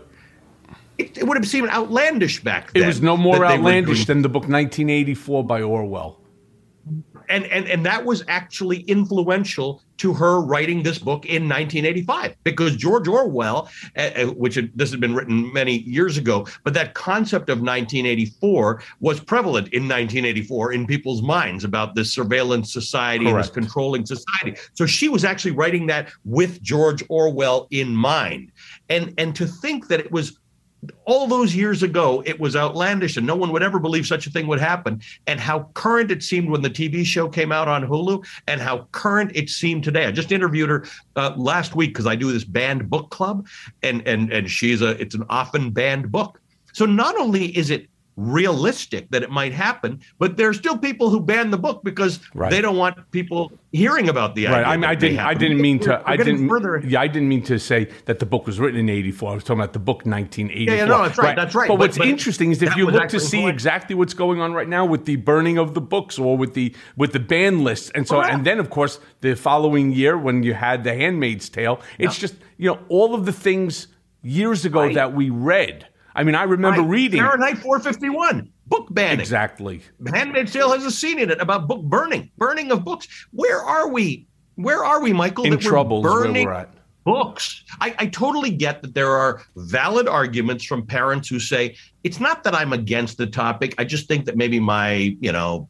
It, it would have seemed outlandish back then. It was no more outlandish than the book 1984 by Orwell and and and that was actually influential to her writing this book in 1985 because George Orwell, uh, which had, this had been written many years ago, but that concept of 1984 was prevalent in 1984 in people's minds about this surveillance society Correct. and this controlling society. So she was actually writing that with George Orwell in mind, and and to think that it was all those years ago, it was outlandish and no one would ever believe such a thing would happen. And how current it seemed when the TV show came out on Hulu and how current it seemed today. I just interviewed her uh, last week because I do this banned book club and, and, and she's a, it's an often banned book. So not only is it realistic that it might happen, but there are still people who ban the book because right. they don't want people hearing about the right. I, mean, I didn't. I didn't mean to. We're, I didn't. Further. Yeah, I didn't mean to say that the book was written in '84. I was talking about the book 1984. Yeah, yeah no, that's right. right. That's right. But, but what's but interesting is if you look to see exactly what's going on right now with the burning of the books or with the with the ban lists and so and then of course the following year when you had the Handmaid's Tale, it's just you know all of the things years ago that we read. I mean, I remember right. reading Fahrenheit 451 book banning. Exactly. Handmaid's Tale has a scene in it about book burning, burning of books. Where are we? Where are we, Michael? In trouble burning where we're at. Books. I, I totally get that there are valid arguments from parents who say it's not that I'm against the topic. I just think that maybe my, you know,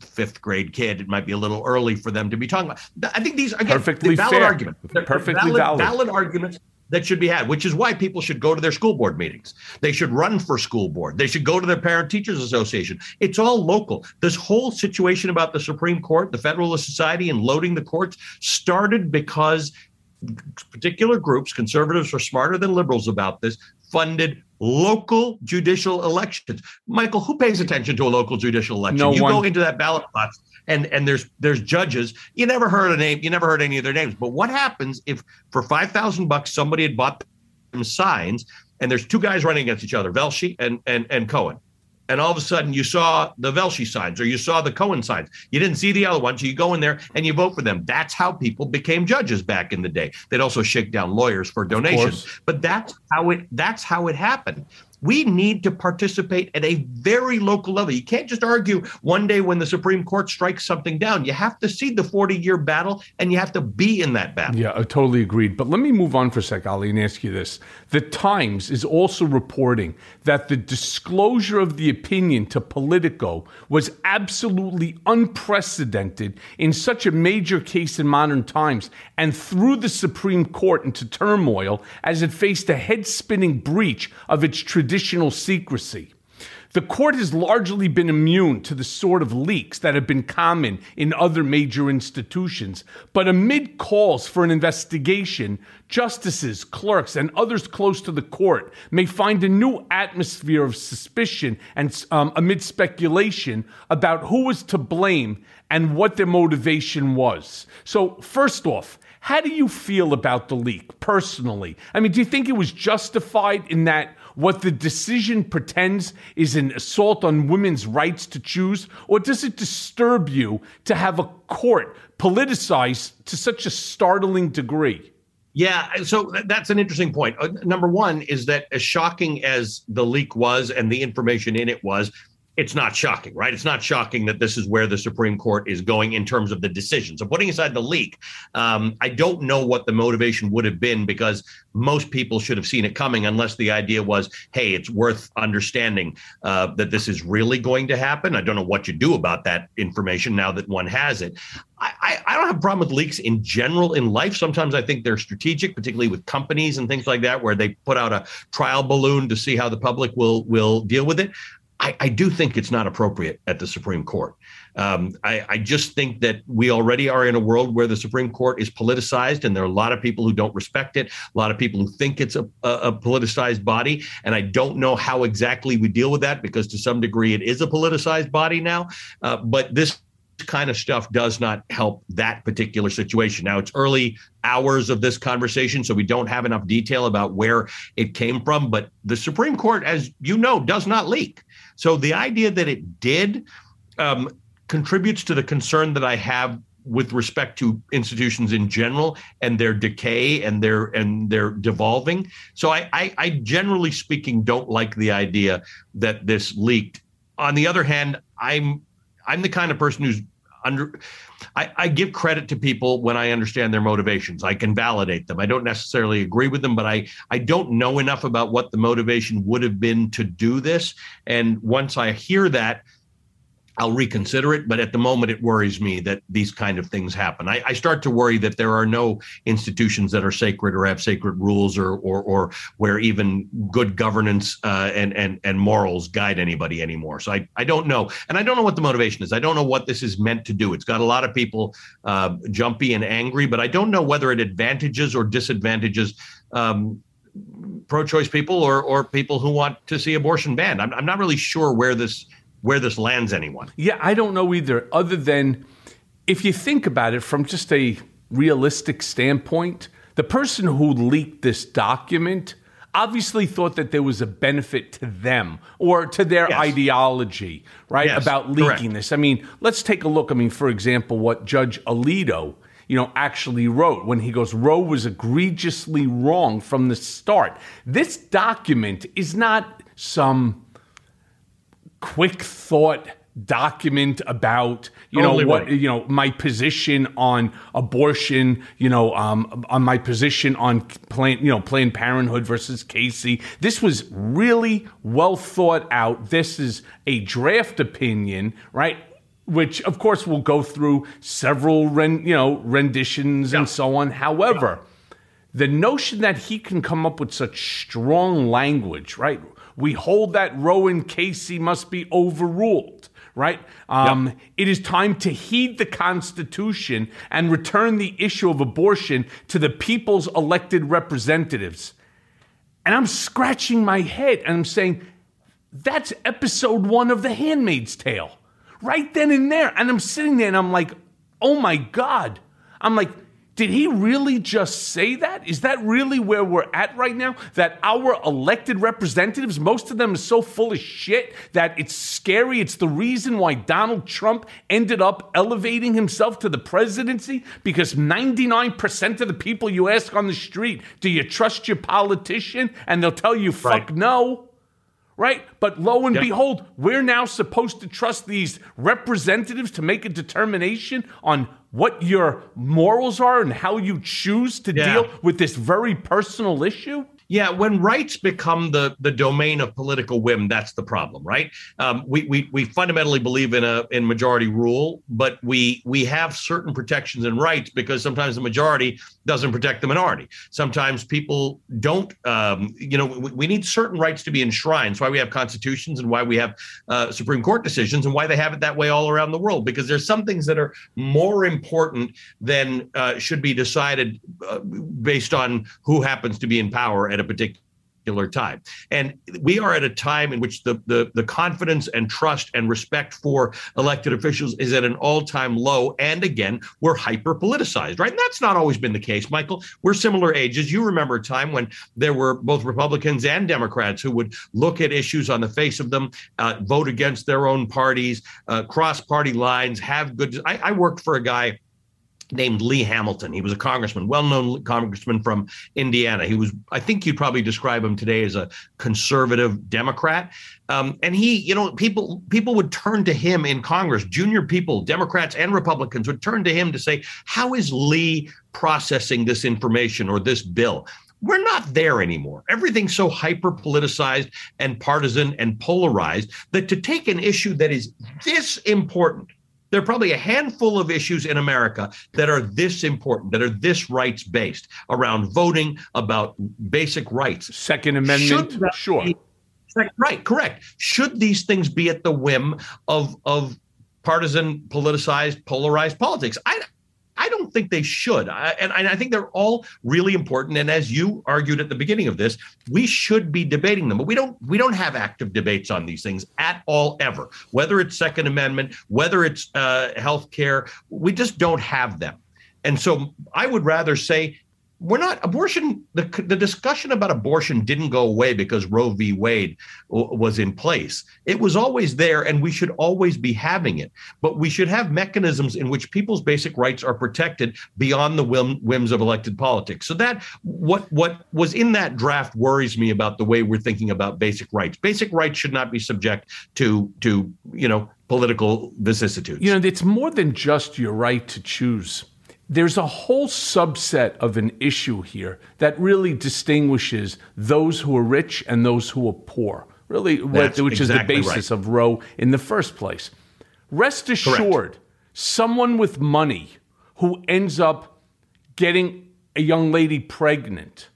fifth grade kid, it might be a little early for them to be talking about. I think these again, perfectly valid fair. arguments. Perfectly valid, valid. valid arguments that should be had, which is why people should go to their school board meetings. They should run for school board. They should go to their parent teachers association. It's all local. This whole situation about the Supreme Court, the Federalist Society, and loading the courts started because particular groups, conservatives are smarter than liberals about this, funded local judicial elections. Michael, who pays attention to a local judicial election? No you one. go into that ballot box and and there's there's judges. You never heard a name. You never heard any of their names. But what happens if for five thousand bucks somebody had bought them signs and there's two guys running against each other, Velshi and and and Cohen. And all of a sudden, you saw the Velshi signs or you saw the Cohen signs. You didn't see the other ones. You go in there and you vote for them. That's how people became judges back in the day. They'd also shake down lawyers for donations. But that's how it that's how it happened we need to participate at a very local level. You can't just argue one day when the Supreme Court strikes something down. You have to see the 40 year battle and you have to be in that battle. Yeah, I totally agreed. But let me move on for a sec, Ali, and ask you this. The Times is also reporting that the disclosure of the opinion to Politico was absolutely unprecedented in such a major case in modern times and threw the Supreme Court into turmoil as it faced a head spinning breach of its tradition traditional secrecy. The court has largely been immune to the sort of leaks that have been common in other major institutions. But amid calls for an investigation, justices, clerks, and others close to the court may find a new atmosphere of suspicion and um, amid speculation about who was to blame and what their motivation was. So, first off, how do you feel about the leak personally? I mean, do you think it was justified in that what the decision pretends is an assault on women's rights to choose? Or does it disturb you to have a court politicized to such a startling degree? Yeah, so that's an interesting point. Uh, number one is that as shocking as the leak was and the information in it was, it's not shocking, right? It's not shocking that this is where the Supreme Court is going in terms of the decision. So, putting aside the leak, um, I don't know what the motivation would have been because most people should have seen it coming, unless the idea was, hey, it's worth understanding uh, that this is really going to happen. I don't know what you do about that information now that one has it. I, I, don't have a problem with leaks in general in life. Sometimes I think they're strategic, particularly with companies and things like that, where they put out a trial balloon to see how the public will will deal with it. I, I, do think it's not appropriate at the Supreme Court. Um, I, I, just think that we already are in a world where the Supreme Court is politicized, and there are a lot of people who don't respect it, a lot of people who think it's a, a, a politicized body. And I don't know how exactly we deal with that because to some degree it is a politicized body now. Uh, but this kind of stuff does not help that particular situation. Now, it's early hours of this conversation, so we don't have enough detail about where it came from. But the Supreme Court, as you know, does not leak. So the idea that it did um, contributes to the concern that I have with respect to institutions in general and their decay and their and their devolving. So I, I, I generally speaking don't like the idea that this leaked. On the other hand, I'm I'm the kind of person who's under I, I, give credit to people when I understand their motivations. I can validate them. I don't necessarily agree with them, but I I don't know enough about what the motivation would have been to do this. And once I hear that, I'll reconsider it. But at the moment, it worries me that these kind of things happen. I, I, start to worry that there are no institutions that are sacred or have sacred rules or or, or where even good governance uh, and and and morals guide anybody anymore. So I, I don't know, and I don't know what the motivation is. I don't know what this is meant to do. It's got a lot of people uh, jumpy and angry, but I don't know whether it advantages or disadvantages. Um, pro-choice people or or people who want to see abortion banned. I'm, I'm not really sure where this where this lands anyone. Yeah, I don't know either, other than if you think about it from just a realistic standpoint, the person who leaked this document obviously thought that there was a benefit to them or to their yes. ideology, right? Yes, about leaking correct. this. I mean, let's take a look. I mean, for example, what Judge Alito, you know, actually wrote when he goes, Roe was egregiously wrong from the start. This document is not some quick thought document about you know what you know my position on abortion you know um, on my position on planned you know planned parenthood versus casey this was really well thought out this is a draft opinion right which of course will go through several ren, you know renditions yeah. and so on however yeah. the notion that he can come up with such strong language right we hold that Roe and Casey must be overruled right? Um, yep. It is time to heed the Constitution and return the issue of abortion to the people's elected representatives. And I'm scratching my head and I'm saying, that's episode one of The Handmaid's Tale, right then and there. And I'm sitting there and I'm like, oh my God. I'm like, did he really just say that? Is that really where we're at right now? That our elected representatives, most of them are so full of shit that it's scary. It's the reason why Donald Trump ended up elevating himself to the presidency because 99% of the people you ask on the street, do you trust your politician? And they'll tell you, fuck right. no right? But lo and yep. behold, we're now supposed to trust these representatives to make a determination on what your morals are and how you choose to yeah. deal with this very personal issue? Yeah, when rights become the the domain of political whim, that's the problem, right? Um, we, we we fundamentally believe in a in majority rule, but we we have certain protections and rights because sometimes the majority doesn't protect the minority. Sometimes people don't. Um, you know, we, we, need certain rights to be enshrined. That's why we have constitutions and why we have uh, Supreme Court decisions and why they have it that way all around the world. Because there's some things that are more important than uh, should be decided uh, based on who happens to be in power at a particular time. And we are at a time in which the, the, the confidence and trust and respect for elected officials is at an all time low. And again, we're hyper politicized, right? And that's not always been the case, Michael. We're similar ages. You remember a time when there were both Republicans and Democrats who would look at issues on the face of them, uh, vote against their own parties, uh, cross party lines, have good. I, I worked for a guy named Lee Hamilton. He was a congressman, well-known congressman from Indiana. He was, I think you'd probably describe him today as a conservative Democrat. Um, and he, you know, people people would turn to him in Congress. Junior people, Democrats and Republicans, would turn to him to say, "How is Lee processing this information or this bill?" We're not there anymore. Everything's so hyper politicized and partisan and polarized that to take an issue that is this important there are probably a handful of issues in America that are this important, that are this rights based around voting, about basic rights. Second Amendment, sure. Be, right, correct. Should these things be at the whim of of partisan, politicized, polarized politics? I I don't think they should. I, and, and I think they're all really important. And as you argued at the beginning of this, we should be debating them. But we don't we don't have active debates on these things at all ever. Whether it's Second Amendment, whether it's uh, health care, we just don't have them. And so I would rather say we're not abortion the, the discussion about abortion didn't go away because roe v. Wade w- was in place. It was always there and we should always be having it. But we should have mechanisms in which people's basic rights are protected beyond the whim, whims of elected politics. So that what what was in that draft worries me about the way we're thinking about basic rights. Basic rights should not be subject to to you know political vicissitudes. You know it's more than just your right to choose there's a whole subset of an issue here that really distinguishes those who are rich and those who are poor, really, which exactly is the basis right. of Roe in the first place. Rest assured, Correct. someone with money who ends up getting a young lady pregnant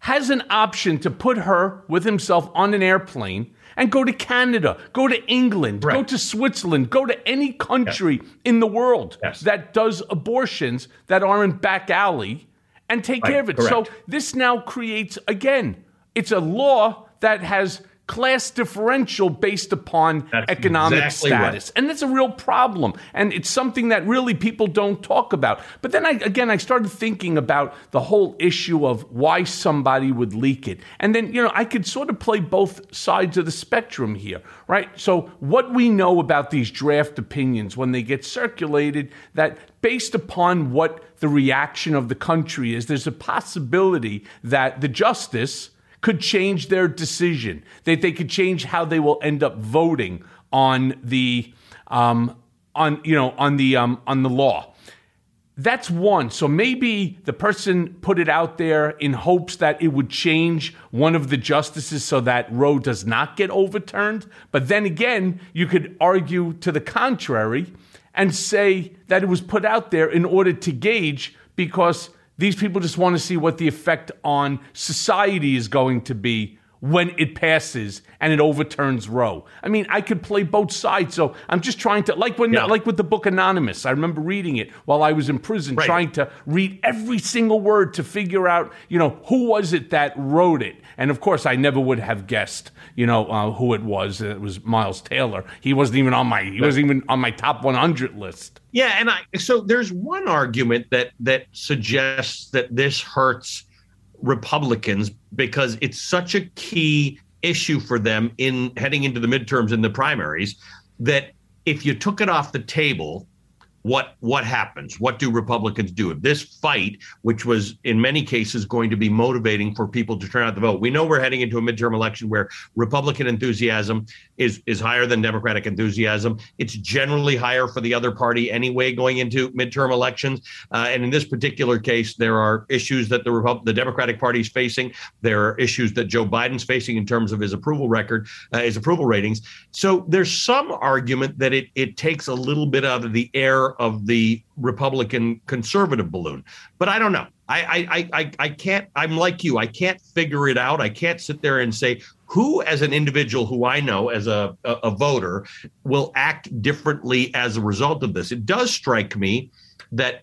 has an option to put her with himself on an airplane and go to Canada, go to England, right. go to Switzerland, go to any country yes. in the world yes. that does abortions that are in back alley and take right. care of it. Correct. So this now creates again, it's a law that has class differential based upon that's economic exactly status. Right. And that's a real problem. And it's something that really people don't talk about. But then I, again, I started thinking about the whole issue of why somebody would leak it. And then, you know, I could sort of play both sides of the spectrum here, right? So what we know about these draft opinions when they get circulated, that based upon what the reaction of the country is, there's a possibility that the justice could change their decision. That they could change how they will end up voting on the um, on you know on the um, on the law. That's one. So maybe the person put it out there in hopes that it would change one of the justices so that Roe does not get overturned. But then again, you could argue to the contrary and say that it was put out there in order to gauge because these people just want to see what the effect on society is going to be when it passes and it overturns Roe. I mean, I could play both sides. So I'm just trying to like when yeah. like with the book Anonymous. I remember reading it while I was in prison, right. trying to read every single word to figure out, you know, who was it that wrote it. And of course, I never would have guessed, you know, uh, who it was. It was Miles Taylor. He wasn't even on my he wasn't even on my top 100 list. Yeah, and I so there's one argument that that suggests that this hurts Republicans because it's such a key issue for them in heading into the midterms and the primaries that if you took it off the table, what what happens? What do republicans do? If this fight which was in many cases going to be motivating for people to turn out the vote we know we're heading into a midterm election where republican enthusiasm is is higher than democratic enthusiasm. It's generally higher for the other party anyway going into midterm elections. Uh, and in this particular case there are issues that the Repub- the democratic party is facing. There are issues that joe biden's facing in terms of his approval record uh, his approval ratings. So there's some argument that it it takes a little bit out of the air of the Republican conservative balloon. But I don't know. I, I I I can't. I'm like you. I can't figure it out. I can't sit there and say who, as an individual who I know as a, a, a voter, will act differently as a result of this. It does strike me that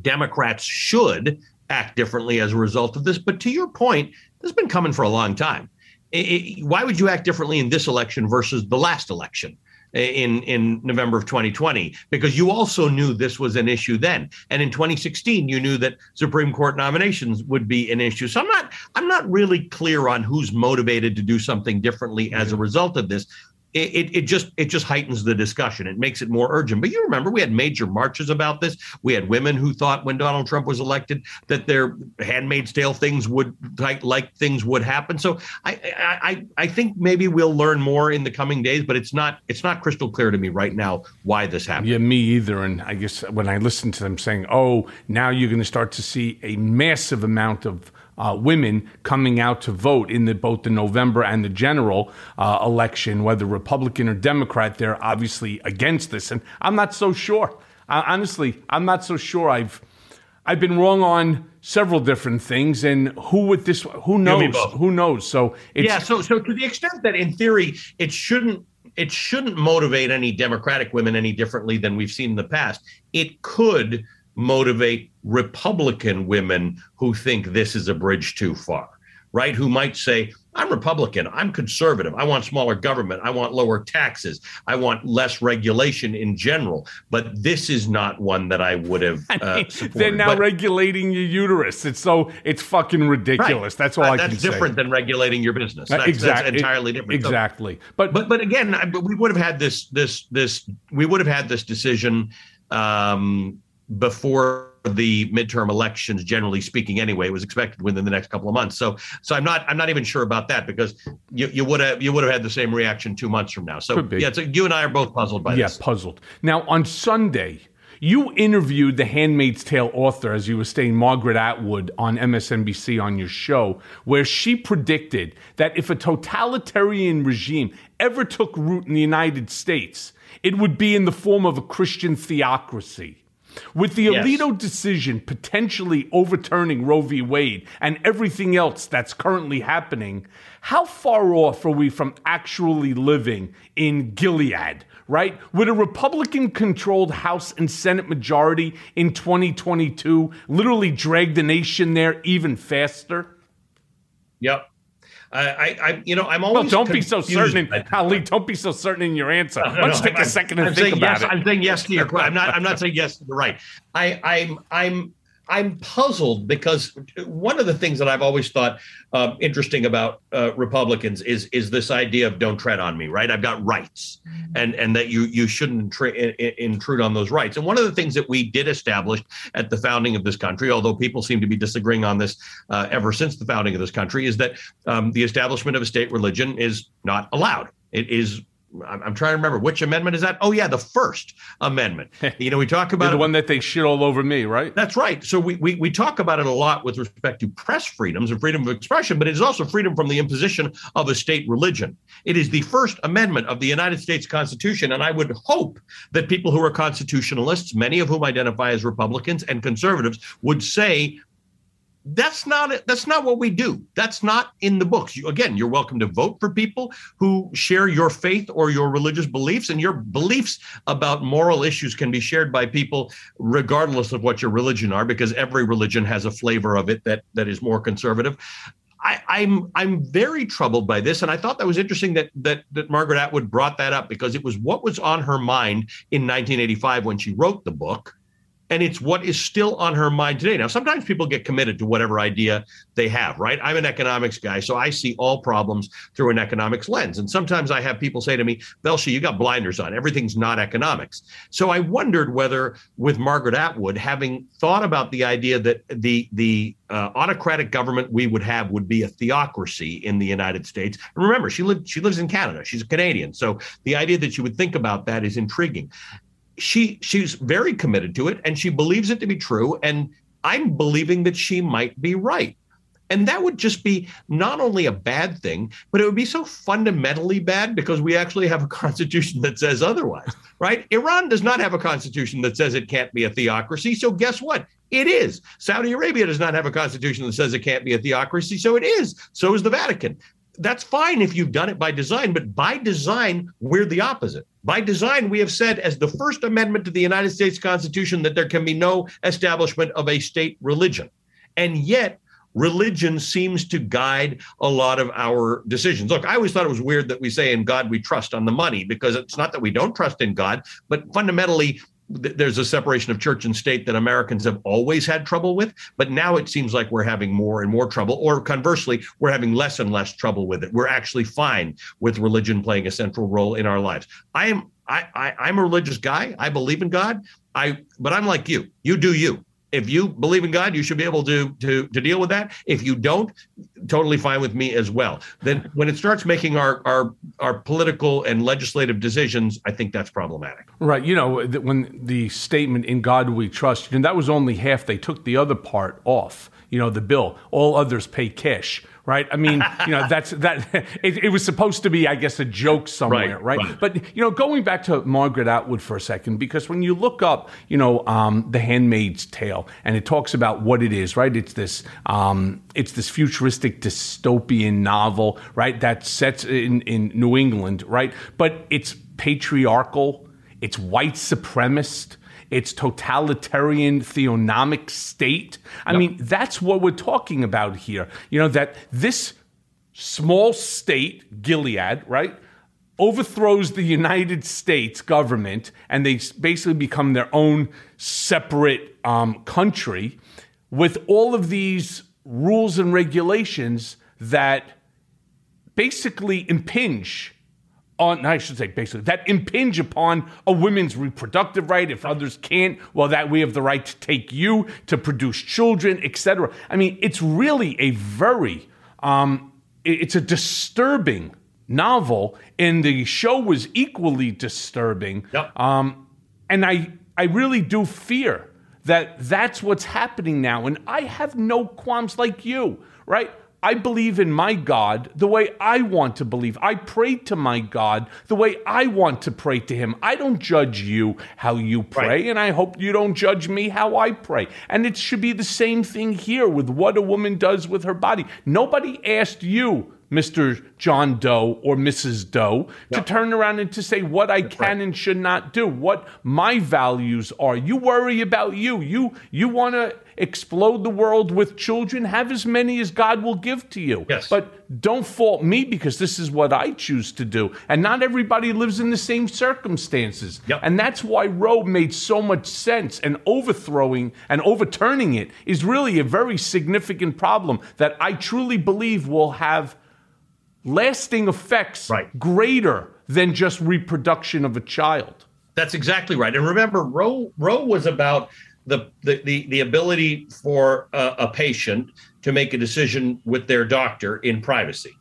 Democrats should act differently as a result of this. But to your point, this has been coming for a long time. It, it, why would you act differently in this election versus the last election? In in November of 2020 because you also knew this was an issue then. And in 2016 you knew that Supreme Court nominations would be an issue. So I'm not I'm not really clear on who's motivated to do something differently as a result of this it, it just it just heightens the discussion. It makes it more urgent. But you remember we had major marches about this. We had women who thought when Donald Trump was elected that their Handmaid's Tale things would like, like things would happen. So I, I I think maybe we'll learn more in the coming days. But it's not it's not crystal clear to me right now why this happened. Yeah, me either. And I guess when I listen to them saying, "Oh, now you're going to start to see a massive amount of." Uh, women coming out to vote in the, both the November and the general uh, election, whether Republican or Democrat. They're obviously against this, and I'm not so sure. honestly, I'm not so sure. I've I've been wrong on several different things, and who would this? Who knows? Who knows? So yeah. So so to the extent that in theory it shouldn't it shouldn't motivate any Democratic women any differently than we've seen in the past. It could motivate Republican women who think this is a bridge too far, right? Who might say, I'm Republican, I'm conservative, I want smaller government, I want lower taxes, I want less regulation in general. But this is not one that I would have. Uh, they're now but, regulating your uterus. It's so it's fucking ridiculous. Right. That's all uh, I can say. That's different than regulating your business. That's, exactly. That's entirely different. Exactly. But but but again, we would have had this this this we would have had this decision. Um, before the midterm elections generally speaking anyway it was expected within the next couple of months. So so i'm not i'm not even sure about that because you, you would have you would have had the same reaction two months from now. So yeah so you and i are both puzzled by yeah, this. yeah puzzled. Now on sunday you interviewed the Handmaid's Tale author, as you were saying, Margaret Atwood, on MSNBC on your show, where she predicted that if a totalitarian regime ever took root in the United States, it would be in the form of a Christian theocracy. With the yes. Alito decision potentially overturning Roe v. Wade and everything else that's currently happening, how far off are we from actually living in Gilead, right? With a Republican controlled House and Senate majority in 2022 literally drag the nation there even faster? Yep. I, I, you know, I'm always. Well, don't be so certain, in, Ali. Don't be so certain in your answer. No, no, Let's no, take I'm, a second to think about yes, it. I'm saying yes to your question. I'm not. I'm not saying yes to the right. I, I'm. I'm. I'm puzzled because one of the things that I've always thought uh, interesting about uh, Republicans is is this idea of "don't tread on me," right? I've got rights, and and that you you shouldn't intrude on those rights. And one of the things that we did establish at the founding of this country, although people seem to be disagreeing on this uh, ever since the founding of this country, is that um, the establishment of a state religion is not allowed. It is I'm trying to remember which amendment is that. Oh yeah, the First Amendment. You know, we talk about the one that they shit all over me, right? That's right. So we, we we talk about it a lot with respect to press freedoms and freedom of expression, but it is also freedom from the imposition of a state religion. It is the First Amendment of the United States Constitution, and I would hope that people who are constitutionalists, many of whom identify as Republicans and conservatives, would say that's not it. That's not what we do. That's not in the books. You, again, you're welcome to vote for people who share your faith or your religious beliefs, and your beliefs about moral issues can be shared by people regardless of what your religion are, because every religion has a flavor of it that that is more conservative. I, I'm I'm very troubled by this, and I thought that was interesting that that that Margaret Atwood brought that up because it was what was on her mind in 1985 when she wrote the book and it's what is still on her mind today. Now, sometimes people get committed to whatever idea they have, right? I'm an economics guy, so I see all problems through an economics lens. And sometimes I have people say to me, Velshi, you got blinders on. Everything's not economics. So I wondered whether, with Margaret Atwood, having thought about the idea that the the uh, autocratic government we would have would be a theocracy in the United States. And remember, she lived she lives in Canada. She's a Canadian, so the idea that you would think about that is intriguing she she's very committed to it and she believes it to be true and i'm believing that she might be right and that would just be not only a bad thing but it would be so fundamentally bad because we actually have a constitution that says otherwise right iran does not have a constitution that says it can't be a theocracy so guess what it is. Saudi Arabia does not have a constitution that says it can't be a theocracy, so it is. So is the Vatican that's fine if you've done it by design, but by design, we're the opposite. By design, we have said, as the First Amendment to the United States Constitution, that there can be no establishment of a state religion. And yet, religion seems to guide a lot of our decisions. Look, I always thought it was weird that we say in God we trust on the money because it's not that we don't trust in God, but fundamentally, there's a separation of church and state that Americans have always had trouble with, but now it seems like we're having more and more trouble, or conversely, we're having less and less trouble with it. We're actually fine with religion playing a central role in our lives. I am I, I I'm a religious guy. I believe in God. I but I'm like you. You do you if you believe in God, you should be able to to to deal with that. If you don't, totally fine with me as well. Then when it starts making our our our political and legislative decisions, I think that's problematic. Right. You know, when the statement "In God We Trust," and that was only half. They took the other part off. You know, the bill. All others pay cash right? I mean, you know, that's that. It, it, was supposed to be, I guess, a joke somewhere, right, right? right? But you know, going back to Margaret Atwood for a second, because when you look up, you know, um, The Handmaid's Tale, and it talks about what it is, right? It's this, um, it's this futuristic dystopian novel, right? That sets in in New England, right? But it's patriarchal, it's white supremacist its totalitarian theonomic state. I yep. mean, that's what we're talking about here. You know, that this small state, Gilead, right, overthrows the United States government and they basically become their own separate um, country with all of these rules and regulations that basically impinge on, I should say, basically, that impinge upon a woman's reproductive right. If others can't, well, that we have the right to take you to produce children, etc. I mean, it's really a very, um, it's a disturbing novel, and the show was equally disturbing. Yep. Um, and I, I really do fear that that's what's happening now, and I have no qualms like you, right? I believe in my God the way I want to believe. I pray to my God the way I want to pray to Him. I don't judge you how you pray, right. and I hope you don't judge me how I pray. And it should be the same thing here with what a woman does with her body. Nobody asked you Mr. John Doe or Mrs. Doe to turn around and to say what I can right. and should not do, what my values are. You worry about you. You you want to explode the world with children, have as many as God will give to you. Yes. But don't fault me because this is what I choose to do. And not everybody lives in the same circumstances. Yep. And that's why Roe made so much sense. And overthrowing and overturning it is really a very significant problem that I truly believe will have lasting effects right. greater than just reproduction of a child. That's exactly right. And remember, Roe Roe was about the the the, the ability for a, a patient to make a decision with their doctor in privacy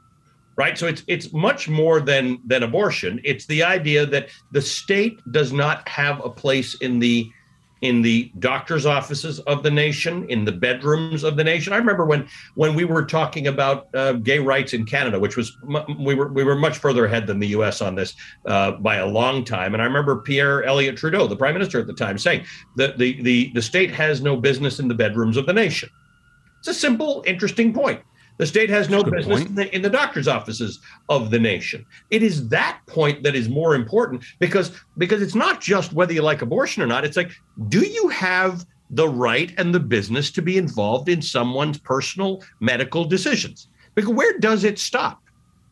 right so it's it's much more than than abortion it's the idea that the state does not have a place in the in the doctors' offices of the nation, in the bedrooms of the nation. I remember when when we were talking about uh, gay rights in Canada, which was we were we were much further ahead than the U.S. on this uh, by a long time. And I remember Pierre Elliott Trudeau, the prime minister at the time, saying that the the the state has no business in the bedrooms of the nation. It's a simple, interesting point. The state has no business in the, in the, doctor's offices of the nation. It is that point that is more important because because it's not just whether you like abortion or not. It's like, do you have the right and the business to be involved in someone's personal medical decisions? Because where does it stop?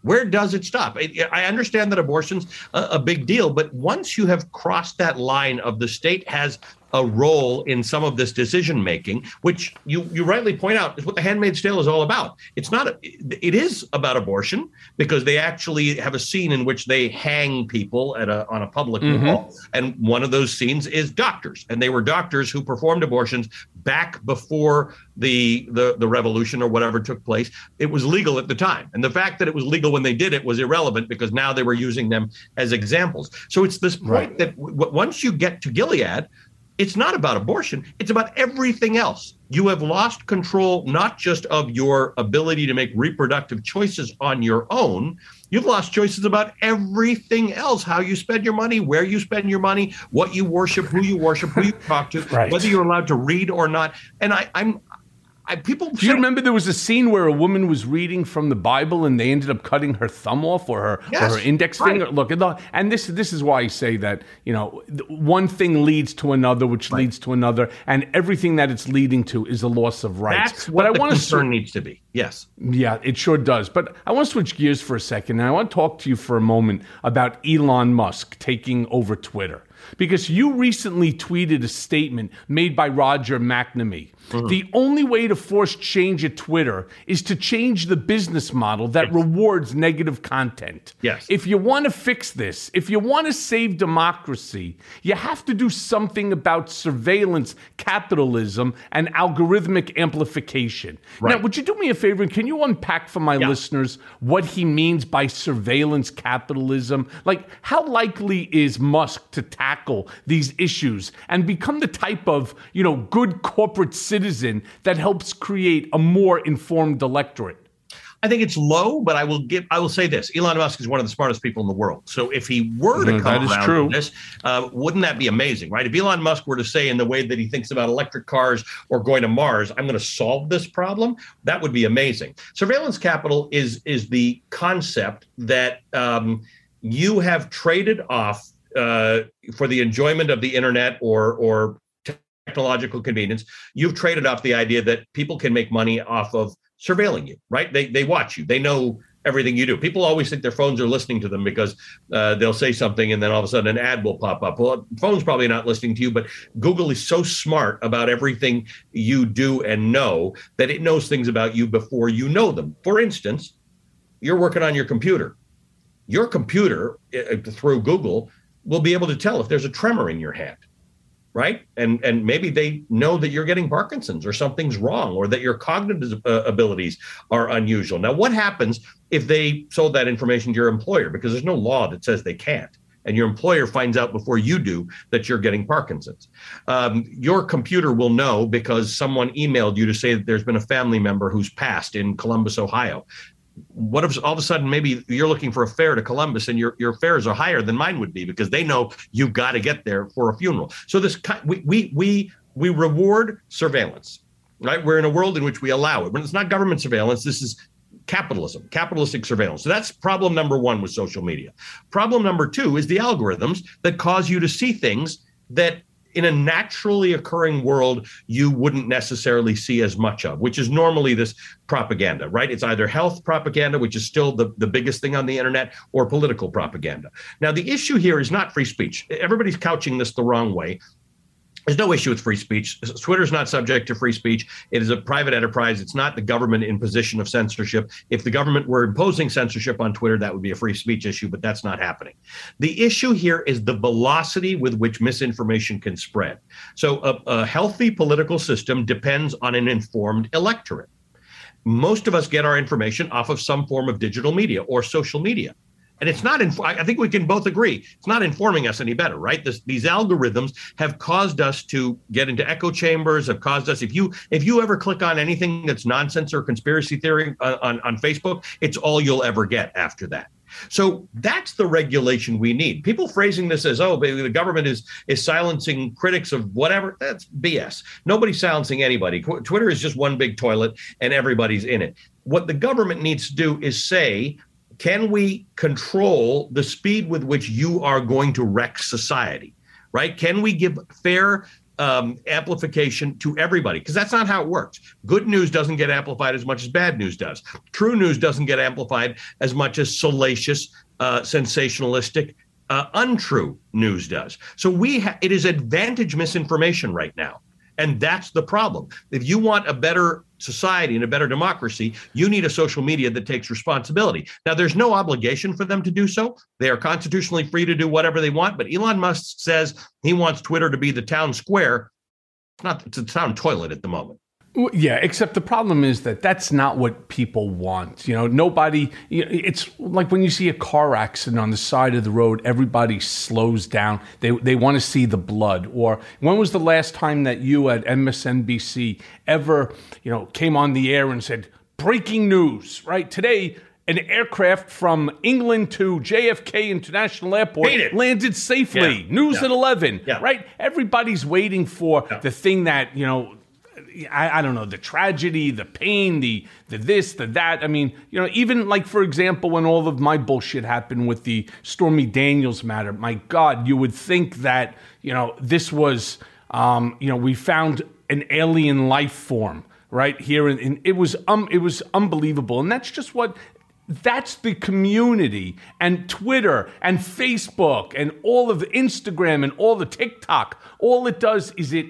Where does it stop? I understand that abortion's a, big deal, but once you have crossed that line of the state has a role in some of this decision making, which you you rightly point out is what the Handmaid's Tale is all about. It's not. A, it is about abortion because they actually have a scene in which they hang people at a on a public Mhm. wall, and one of those scenes is doctors, and they were doctors who performed abortions back before the the the revolution or whatever took place. It was legal at the time, and the fact that it was legal when they did it was irrelevant because now they were using them as examples. So it's this point that w- w- once you get to Gilead, it's not about abortion. It's about everything else. You have lost control not just of your ability to make reproductive choices on your own. You've lost choices about everything else how you spend your money where you spend your money what you worship who you worship who you talk to Right. whether you're allowed to read or not. And i i'm I, people Do you remember there was a scene where a woman was reading from the Bible and they ended up cutting her thumb off or her Yes, or her index right. finger? Look, and this this is why I say that you know one thing leads to another, which leads to another, and everything that it's leading to is a loss of rights. that's what the wanna concern sw- needs to be yes yeah, it sure does. But I want to switch gears for a second, and I want to talk to you for a moment about Elon Musk taking over Twitter. Because you recently tweeted a statement made by Roger McNamee. Mm-hmm. The only way to force change at Twitter is to change the business model that rewards negative content. Yes. If you want to fix this, if you want to save democracy, you have to do something about surveillance capitalism and algorithmic amplification. Now, would you do me a favor? Can you unpack for my listeners what he means by surveillance capitalism? Like, how likely is Musk to tackle these issues and become the type of, you know, good corporate citizen that helps create a more informed electorate? I think it's low, but I will give. I will say this: Elon Musk is one of the smartest people in the world. So if he were to Yeah, come that is around true. this, uh, wouldn't that be amazing, right? If Elon Musk were to say, in the way that he thinks about electric cars or going to Mars, I'm going to solve this problem, that would be amazing. Surveillance capital is is the concept that um, you have traded off uh, for the enjoyment of the internet or or technological convenience, you've traded off the idea that people can make money off of surveilling you, right? They they watch you. They know everything you do. People always think their phones are listening to them because uh, they'll say something and then all of a sudden an ad will pop up. Well, phone's probably not listening to you, but Google is so smart about everything you do and know that it knows things about you before you know them. For instance, you're working on your computer. Your computer uh, through Google will be able to tell if there's a tremor in your hand right? And and maybe they know that you're getting parkinson's or something's wrong or that your cognitive uh, abilities are unusual. Now what happens if they sold that information to your employer? Because there's no law that says they can't. And your employer finds out before you do that you're getting Parkinson's. Um, your computer will know because someone emailed you to say that there's been a family member who's passed in Columbus, Ohio what if all of a sudden maybe you're looking for a fare to Columbus and your, your fares are higher than mine would be because they know you've got to get there for a funeral. So this we we we we reward surveillance, right? We're in a world in which we allow it. When it's not government surveillance, this is capitalism, capitalistic surveillance. So that's problem number one with social media. Problem number two is the algorithms that cause you to see things that in a naturally occurring world you wouldn't necessarily see as much of which is normally this propaganda right? It's either health propaganda which is still the, the biggest thing on the internet or political propaganda. Now the issue here is not free speech. Everybody's couching this the wrong way there's no issue with free speech. Twitter's not subject to free speech. It is a private enterprise. It's not the government in position of censorship. If the government were imposing censorship on Twitter, that would be a free speech issue, but that's not happening. The issue here is the velocity with which misinformation can spread. So, a, a healthy political system depends on an informed electorate. Most of us get our information off of some form of digital media or social media and it's not inf- i think we can both agree it's not informing us any better right this, these algorithms have caused us to get into echo chambers have caused us if you if you ever click on anything that's nonsense or conspiracy theory on, on, on facebook it's all you'll ever get after that so that's the regulation we need. People phrasing this as, "Oh, the government is is silencing critics of whatever." That's BS. Nobody's silencing anybody. Qu- Twitter is just one big toilet, and everybody's in it. What the government needs to do is say, can we control the speed with which you are going to wreck society? Right? Can we give fair um, amplification to everybody? Because that's not how it works. Good news doesn't get amplified as much as bad news does. True news doesn't get amplified as much as salacious, uh, sensationalistic uh, untrue news does. So we ha- it is advantage misinformation right now. And that's the problem. If you want a better society and a better democracy, you need a social media that takes responsibility. Now, there's no obligation for them to do so. They are constitutionally free to do whatever they want. But Elon Musk says he wants Twitter to be the town square. It's not, it's a town toilet at the moment. Yeah, except the problem is that that's not what people want. You know, nobody. It's like when you see a car accident on the side of the road, everybody slows down. They they want to see the blood. Or when was the last time that you at MSNBC ever, you know, came on the air and said breaking news? Right today. An aircraft from England to JFK International Airport landed safely. Yeah. News Yeah. at 11. Yeah. Right? Everybody's waiting for the thing that, you know, I, I don't know the tragedy, the pain, the the this, the that. I mean, you know, even like for example, when all of my bullshit happened with the Stormy Daniels matter, my God, you would think that you know this was, um, you know, we found an alien life form right here, and, and it was um, it was unbelievable, and that's just what. That's the community and Twitter and Facebook and all of Instagram and all the TikTok. All it does is it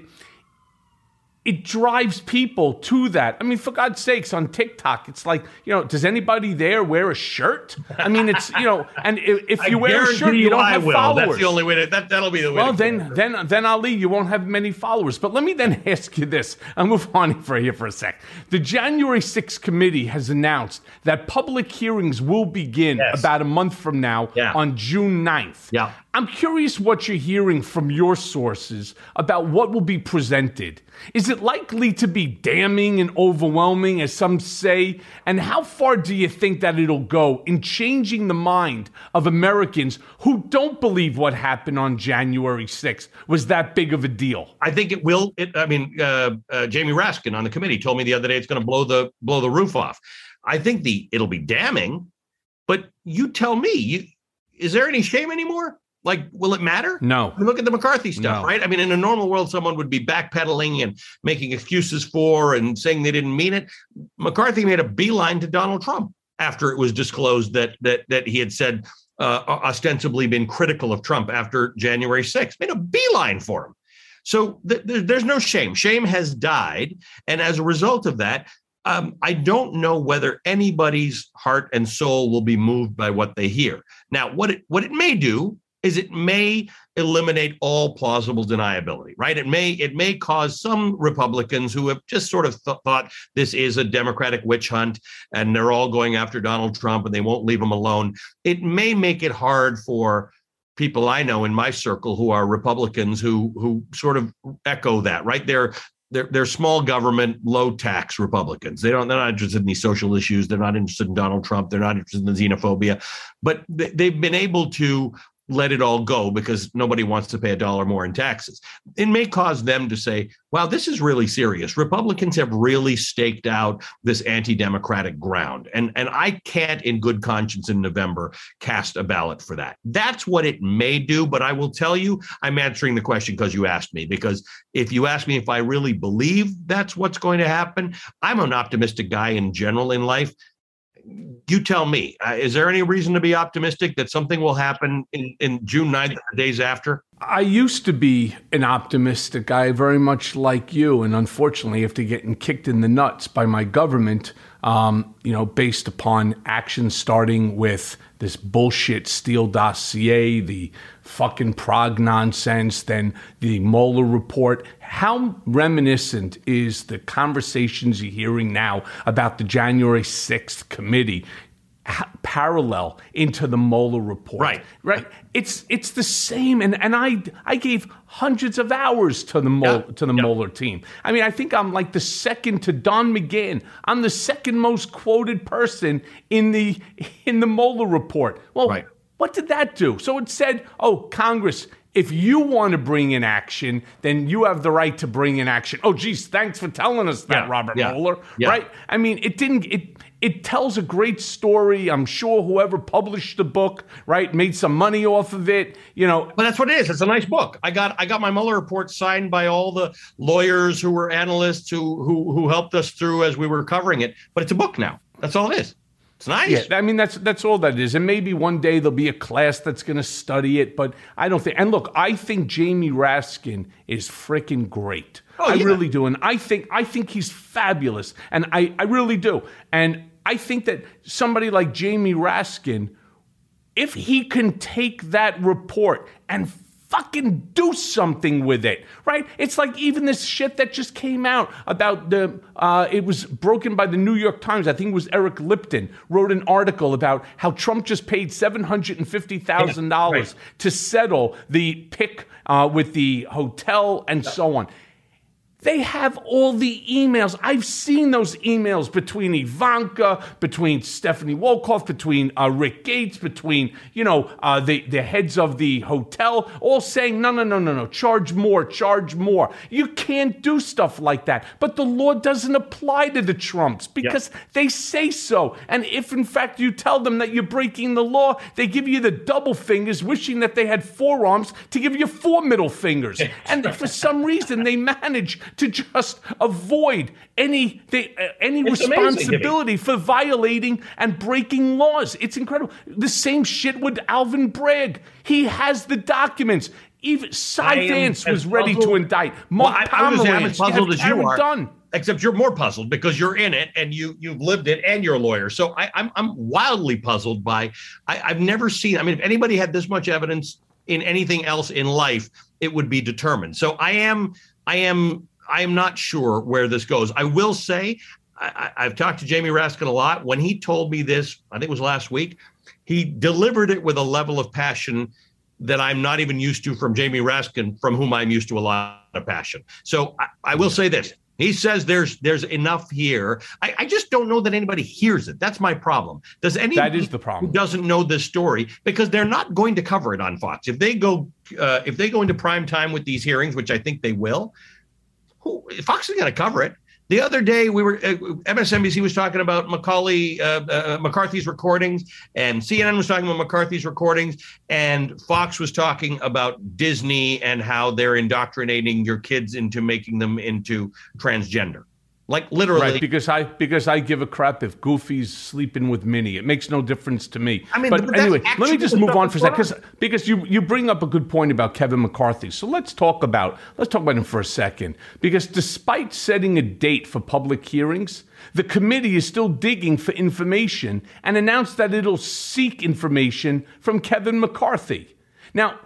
it drives people to that. I mean, for God's sakes, on TikTok, it's like, you know, does anybody there wear a shirt? I mean, it's, you know, and if, if you wear a shirt, you don't I have followers. That's the only way to, that, that'll be the way Well, then, then, then Ali, you won't have many followers. But let me then ask you this. I'll move on for here for a sec. The January 6th committee has announced that public hearings will begin about a month from now on June 9th. Yeah. I'm curious what you're hearing from your sources about what will be presented. Is it likely to be damning and overwhelming, as some say? And how far do you think that it'll go in changing the mind of Americans who don't believe what happened on January 6th was that big of a deal? I think it will. It, I mean, uh, uh, Jamie Raskin on the committee told me the other day it's going to blow the blow the roof off. I think the it'll be damning, but you tell me. You, is there any shame anymore? Like, will it matter? No. I mean, Look at the McCarthy stuff, No. right? I mean, in a normal world, someone would be backpedaling and making excuses for and saying they didn't mean it. McCarthy made a beeline to Donald Trump after it was disclosed that that that he had said uh, ostensibly been critical of Trump after January 6th. Made a beeline for him. So th- th- there's no shame. Shame has died, and as a result of that, um, I don't know whether anybody's heart and soul will be moved by what they hear. Now, what it what it may do is it may eliminate all plausible deniability, right? It may it may cause some Republicans who have just sort of th- thought this is a Democratic witch hunt and they're all going after Donald Trump and they won't leave him alone. It may make it hard for people I know in my circle who are Republicans who who sort of echo that, right? They're they're, they're small government, low tax Republicans. They don't. They're not interested in these social issues. They're not interested in Donald Trump. They're not interested in xenophobia. But they, they've been able to let it all go because nobody wants to pay a dollar more in taxes. It may cause them to say, wow, this is really serious. Republicans have really staked out this anti-democratic ground. And, and I can't in good conscience in November cast a ballot for that. That's what it may do. But I will tell you, I'm answering the question because you asked me. Because if you ask me if I really believe that's what's going to happen, I'm an optimistic guy in general in life you tell me. Uh, is there any reason to be optimistic that something will happen in, in june 9th or the days after? I used to be an optimistic guy, very much like you, and unfortunately, after getting kicked in the nuts by my government, um, you know, based upon actions starting with this bullshit Steele dossier, the fucking prog nonsense, then the Mueller report. How reminiscent is the conversations you're hearing now about the January 6th committee? parallel into the Mueller report. Right. Right. It's it's the same. And and I I gave hundreds of hours to the Mueller, to the Mueller team. I mean, I think I'm like the second to Don McGahn. I'm the second most quoted person in the in the Mueller report. Well, what did that do? So it said, oh, Congress. If you want to bring in action, then you have the right to bring in action. Oh, geez, thanks for telling us that, Yeah, Robert yeah, Mueller. yeah. Right? I mean, it didn't. It it tells a great story. I'm sure whoever published the book, right, made some money off of it. You know, but that's what it is. It's a nice book. I got I got my Mueller report signed by all the lawyers who were analysts who who who helped us through as we were covering it. But it's a book now. That's all it is. It's nice. Yeah, I mean that's that's all that is. And maybe one day there'll be a class that's going to study it, but I don't think. And look, I think Jamie Raskin is freaking great. Oh, I yeah. really do, and I think I think he's fabulous, and I I really do. And I think that somebody like Jamie Raskin, if he can take that report and fucking do something with it, right? It's like even this shit that just came out about the, uh, it was broken by the New York Times. I think it was Eric Lipton wrote an article about how Trump just paid $750,000 to settle the pick uh, with the hotel and so on. They have all the emails. I've seen those emails between Ivanka, between Stephanie Wolkoff, between uh, Rick Gates, between you know uh, the the heads of the hotel, all saying no, no, no, no, no, charge more, charge more. You can't do stuff like that. But the law doesn't apply to the Trumps because they say so. And if in fact you tell them that you're breaking the law, they give you the double fingers, wishing that they had forearms to give you four middle fingers. And for some reason, they manage to just avoid any uh, any It's responsibility for violating and breaking laws. It's incredible. The same shit with Alvin Bragg. He has the documents. Even Cy Vance was ready to puzzled- indict. Well, Mark I, I was Pomerantz. as puzzled as you are. Dunne. Except you're more puzzled because you're in it and you you've lived it and you're a lawyer. So I, I'm I'm wildly puzzled by I, I've never seen. I mean, if anybody had this much evidence in anything else in life, it would be determined. So I am I am I am not sure where this goes. I will say I, I've talked to Jamie Raskin a lot. When he told me this, I think it was last week, he delivered it with a level of passion that I'm not even used to from Jamie Raskin, from whom I'm used to a lot of passion. So I, I will say this. He says there's there's enough here. I, I just don't know that anybody hears it. That's my problem. Does anybody That is the problem. who doesn't know this story because they're not going to cover it on Fox. If they go uh, if they go into prime time with these hearings, which I think they will, Fox is going to cover it. The other day, we were uh, MSNBC was talking about Macaulay uh, uh, McCarthy's recordings, and CNN was talking about McCarthy's recordings, and Fox was talking about Disney and how they're indoctrinating your kids into making them into transgender, like literally. Right, because I because I give a crap if Goofy's sleeping with Minnie. It makes no difference to me. I mean, but but anyway, let me just move on for a second because because you you bring up a good point about Kevin McCarthy. So let's talk about let's talk about him for a second because despite setting a date for public hearings, the committee is still digging for information and announced that it'll seek information from Kevin McCarthy. Now.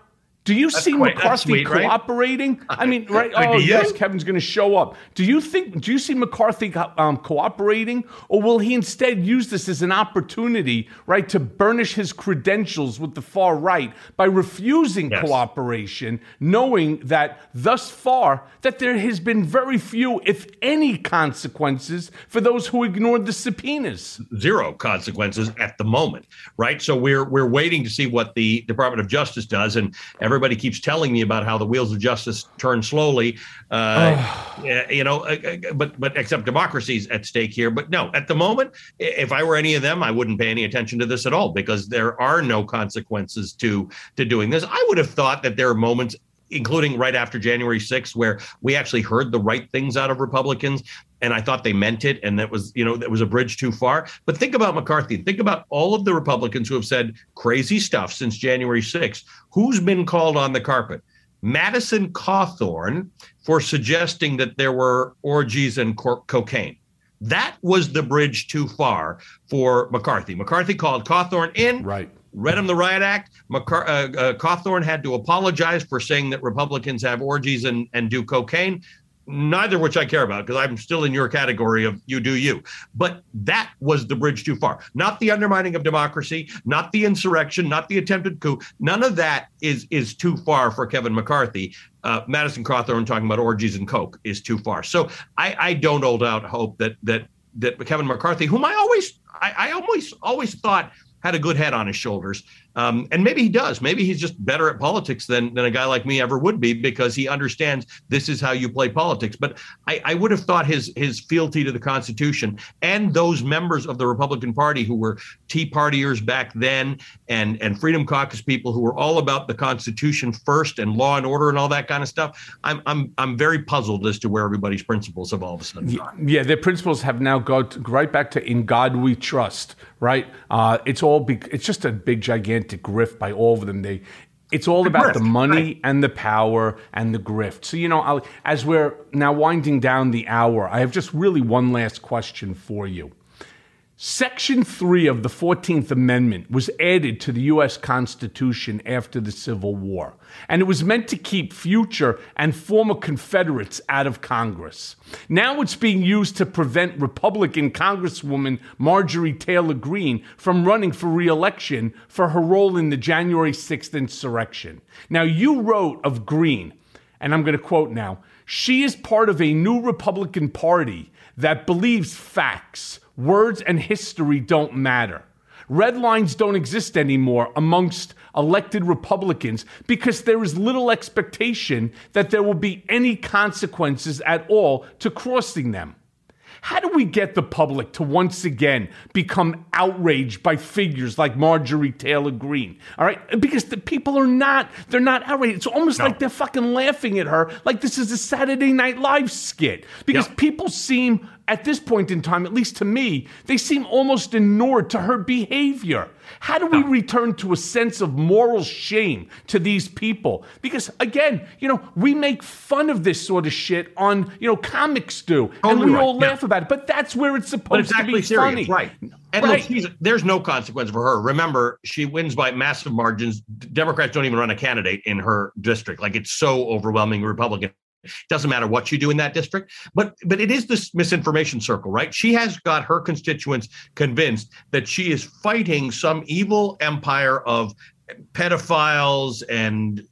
Do you That's see quite- McCarthy sweet, right? cooperating? I mean, right? Oh, yes, Kevin's going to show up. Do you think? Do you see McCarthy um, cooperating, or will he instead use this as an opportunity, right, to burnish his credentials with the far right by refusing cooperation, knowing that thus far that there has been very few, if any, consequences for those who ignored the subpoenas? zero consequences at the moment, right? So we're we're waiting to see what the Department of Justice does, and everybody keeps telling me about how the wheels of justice turn slowly. Uh, yeah, you know, uh, uh, but but except democracy's at stake here. But no, at the moment, if I were any of them, I wouldn't pay any attention to this at all because there are no consequences to to doing this. I would have thought that there are moments including right after January 6th, where we actually heard the right things out of Republicans. And I thought they meant it. And that was, you know, that was a bridge too far. But think about McCarthy. Think about all of the Republicans who have said crazy stuff since January 6th. Who's been called on the carpet? Madison Cawthorn for suggesting that there were orgies and cocaine. That was the bridge too far for McCarthy. McCarthy called Cawthorn in. Right. Read him the Riot Act. McCar- uh, uh, had to apologize for saying that Republicans have orgies and, and do cocaine. Neither which I care about because I'm still in your category of you do you. But that was the bridge too far. Not the undermining of democracy, not the insurrection, not the attempted coup. None of that is is too far for Kevin McCarthy. Uh, Madison Cawthorn talking about orgies and coke is too far. So I, I don't hold out hope that that that Kevin McCarthy, whom I always I, I always always thought had a good head on his shoulders. Um, and maybe he does. Maybe he's just better at politics than, than a guy like me ever would be because he understands this is how you play politics. But I, I would have thought his his fealty to the Constitution and those members of the Republican Party who were Tea Partiers back then and, and Freedom Caucus people who were all about the Constitution first and law and order and all that kind of stuff. I'm I'm I'm very puzzled as to where everybody's principles have all of a sudden gone. Yeah, their principles have now gone right back to "In God We Trust." Right? Uh, it's all big. It's just a big gigantic grift by all of them. They. It's all about grift, the money right. and the power and the grift. So you know, I'll, as we're now winding down the hour, I have just really one last question for you. Section 3 of the 14th Amendment was added to the U.S. Constitution after the Civil War, and it was meant to keep future and former Confederates out of Congress. Now it's being used to prevent Republican Congresswoman Marjorie Taylor Greene from running for reelection for her role in the January 6th insurrection. Now, you wrote of Greene, and I'm going to quote now she is part of a new Republican Party that believes facts, words, and history don't matter. Red lines don't exist anymore amongst elected Republicans because there is little expectation that there will be any consequences at all to crossing them. How do we get the public to once again become outraged by figures like Marjorie Taylor Greene? All right, because the people are not, they're not outraged. It's almost like they're fucking laughing at her like this is a Saturday Night Live skit. Because people seem, at this point in time, at least to me, they seem almost inured to her behavior. How do we return to a sense of moral shame to these people? Because again, you know, we make fun of this sort of shit on, you know, comics do, and we right, all yeah. laugh about it. But that's where it's supposed it's to be serious, funny, right? And right. look, she's, there's no consequence for her. Remember, she wins by massive margins. Democrats don't even run a candidate in her district. Like it's so overwhelming Republican. Doesn't matter what you do in that district, but but it is this misinformation circle, right? She has got her constituents convinced that she is fighting some evil empire of pedophiles and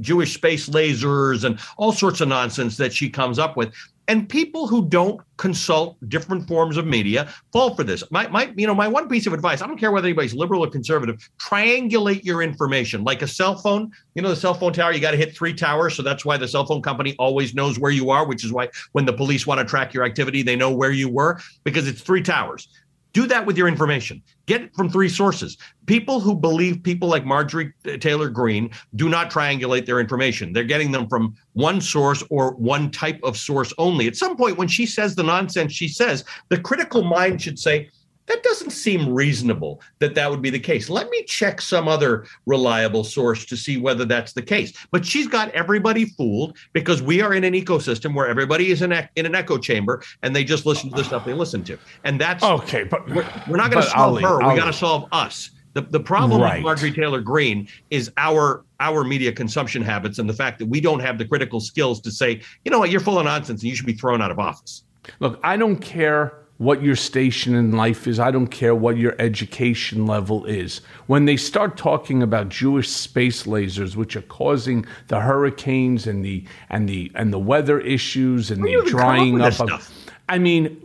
Jewish space lasers and all sorts of nonsense that she comes up with. And people who don't consult different forms of media fall for this. My, my, you know, my one piece of advice: I don't care whether anybody's liberal or conservative. Triangulate your information, like a cell phone. You know, the cell phone tower. You got to hit three towers, so that's why the cell phone company always knows where you are. Which is why when the police want to track your activity, they know where you were because it's three towers. Do that with your information. Get it from three sources. People who believe people like Marjorie uh, Taylor Greene do not triangulate their information. They're getting them from one source or one type of source only. At some point, when she says the nonsense she says, the critical mind should say, that doesn't seem reasonable that that would be the case. Let me check some other reliable source to see whether that's the case. But she's got everybody fooled because we are in an ecosystem where everybody is in, a, in an echo chamber and they just listen to the stuff they listen to. And that's okay. But we're, we're not going to solve Ali, her. we got to solve us. The, the problem Right. with Marjorie Taylor Greene is our our media consumption habits and the fact that we don't have the critical skills to say, you know what, you're full of nonsense and you should be thrown out of office. Look, I don't care what your station in life is. I don't care what your education level is. When they start talking about Jewish space lasers, which are causing the hurricanes and the and the and the weather issues and the come up drying up of? I mean,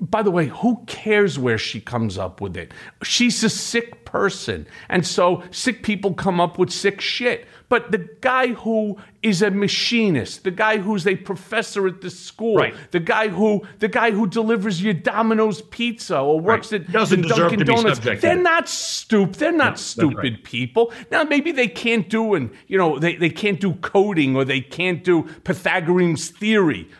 by the way, who cares where she comes up with it? She's a sick person. And so sick people come up with sick shit. But the guy who is a machinist, the guy who's a professor at the school, Right. the guy who the guy who delivers your Domino's pizza or works at Doesn't Dunkin' Donuts, they're not stupid. They're not stupid people. Now maybe they can't do and you know they, they can't do coding or they can't do Pythagorean's theory, right?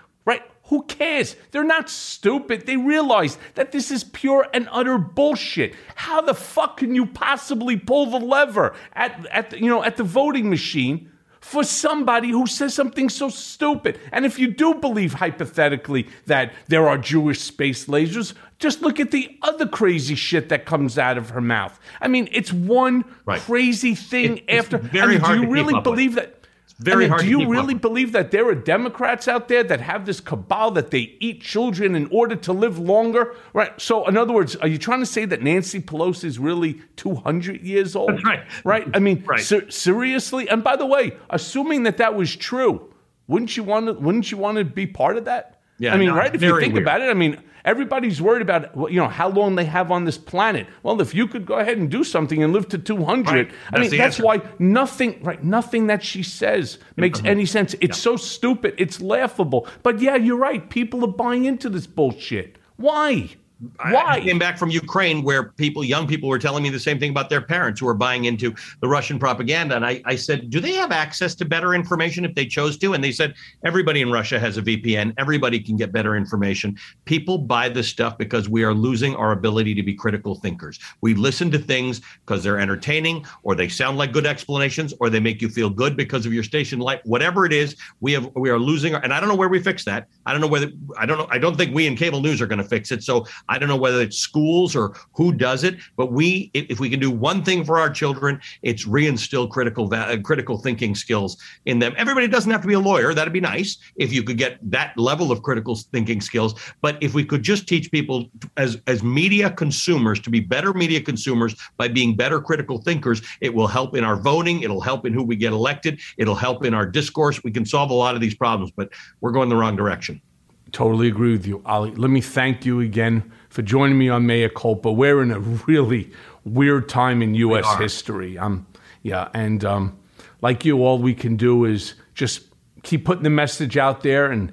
Who cares? They're not stupid. They realize that this is pure and utter bullshit. How the fuck can you possibly pull the lever at at the, you know at the voting machine for somebody who says something so stupid? And if you do believe hypothetically that there are Jewish space lasers, just look at the other crazy shit that comes out of her mouth. I mean, it's one crazy thing It- after. very I mean, hard do you really up with. believe that? Very I mean, hard Do you up really with. believe that there are Democrats out there that have this cabal that they eat children in order to live longer? Right. So, in other words, are you trying to say that Nancy Pelosi is really 200 years old? That's right. Right. I mean, ser- seriously. And by the way, assuming that that was true, wouldn't you want to? Wouldn't you want to be part of that? Yeah, I mean, right? If you think weird. about it, I mean, everybody's worried about you know how long they have on this planet. Well, if you could go ahead and do something and live to two hundred, Right. I mean, that's answer. why nothing, right? Nothing that she says makes mm-hmm. any sense. It's so stupid. It's laughable. But yeah, you're right. People are buying into this bullshit. Why? Why? I came back from Ukraine where people, young people, were telling me the same thing about their parents who were buying into the Russian propaganda. And I, I said, Do they have access to better information if they chose to? And they said, Everybody in Russia has a VPN. Everybody can get better information. People buy this stuff because we are losing our ability to be critical thinkers. We listen to things because they're entertaining or they sound like good explanations or they make you feel good because of your station life. Whatever it is, we have we are losing our, and I don't know where we fix that. I don't know whether I don't know. I don't think we in cable news are going to fix it. So I don't know whether it's schools or who does it, but we, if we can do one thing for our children, it's reinstill critical uh, critical thinking skills in them. Everybody doesn't have to be a lawyer. That'd be nice if you could get that level of critical thinking skills. But if we could just teach people as as media consumers to be better media consumers by being better critical thinkers, it will help in our voting. It'll help in who we get elected. It'll help in our discourse. We can solve a lot of these problems, but we're going the wrong direction. Totally agree with you, Ali. Let me thank you again for joining me on Mea Culpa. We're in a really weird time in U.S. history. Um, yeah, and um, like you, all we can do is just keep putting the message out there and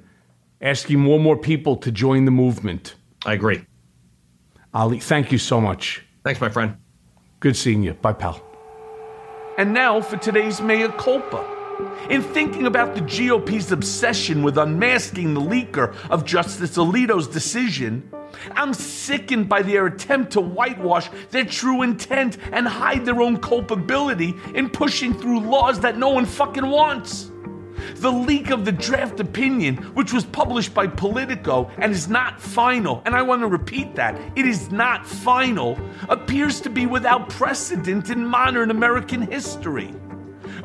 asking more and more people to join the movement. I agree. Ali, thank you so much. Thanks, my friend. Good seeing you. Bye, pal. And now for today's Mea Culpa. In thinking about the GOP's obsession with unmasking the leaker of Justice Alito's decision, I'm sickened by their attempt to whitewash their true intent and hide their own culpability in pushing through laws that no one fucking wants. The leak of the draft opinion, which was published by Politico and is not final, and I want to repeat that, it is not final, appears to be without precedent in modern American history.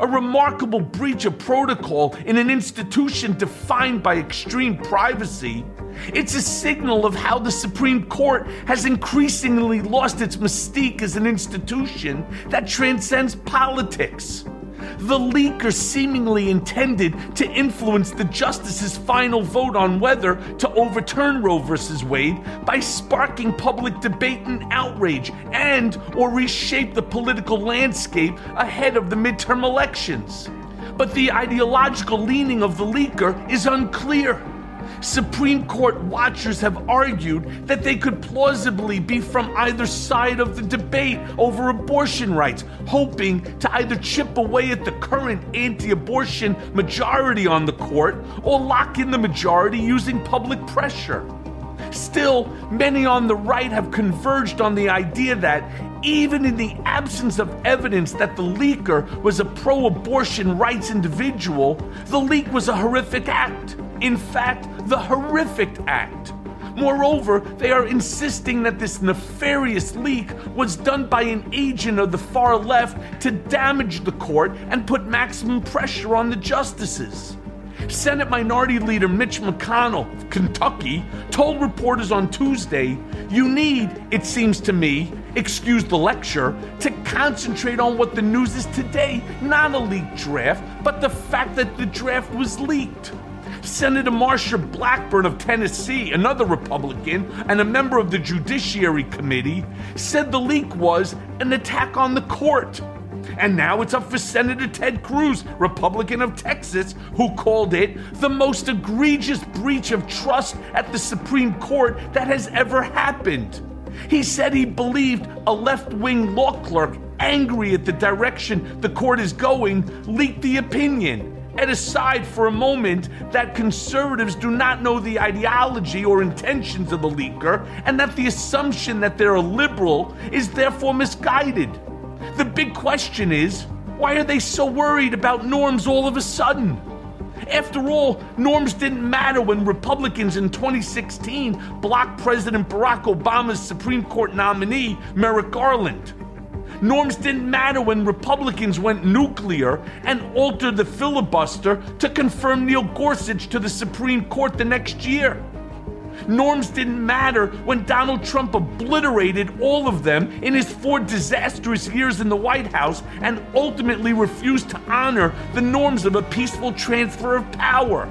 A remarkable breach of protocol in an institution defined by extreme privacy. It's a signal of how the Supreme Court has increasingly lost its mystique as an institution that transcends politics. The leaker seemingly intended to influence the justice's final vote on whether to overturn Roe v. Wade by sparking public debate and outrage and or reshape the political landscape ahead of the midterm elections. But the ideological leaning of the leaker is unclear. Supreme Court watchers have argued that they could plausibly be from either side of the debate over abortion rights, hoping to either chip away at the current anti abortion majority on the court or lock in the majority using public pressure. Still, many on the right have converged on the idea that, even in the absence of evidence that the leaker was a pro abortion rights individual, the leak was a horrific act. In fact, the horrific act. Moreover, they are insisting that this nefarious leak was done by an agent of the far left to damage the court and put maximum pressure on the justices. Senate Minority Leader Mitch McConnell of Kentucky told reporters on Tuesday, You need, it seems to me, excuse the lecture, to concentrate on what the news is today, not a leaked draft, but the fact that the draft was leaked. Senator Marsha Blackburn of Tennessee, another Republican and a member of the Judiciary Committee, said the leak was an attack on the court. And now it's up for Senator Ted Cruz, Republican of Texas, who called it the most egregious breach of trust at the Supreme Court that has ever happened. He said he believed a left wing law clerk, angry at the direction the court is going, leaked the opinion. And aside for a moment that conservatives do not know the ideology or intentions of the leaker, and that the assumption that they're a liberal is therefore misguided. The big question is why are they so worried about norms all of a sudden? After all, norms didn't matter when Republicans in 2016 blocked President Barack Obama's Supreme Court nominee, Merrick Garland. Norms didn't matter when Republicans went nuclear and altered the filibuster to confirm Neil Gorsuch to the Supreme Court the next year. Norms didn't matter when Donald Trump obliterated all of them in his four disastrous years in the White House and ultimately refused to honor the norms of a peaceful transfer of power.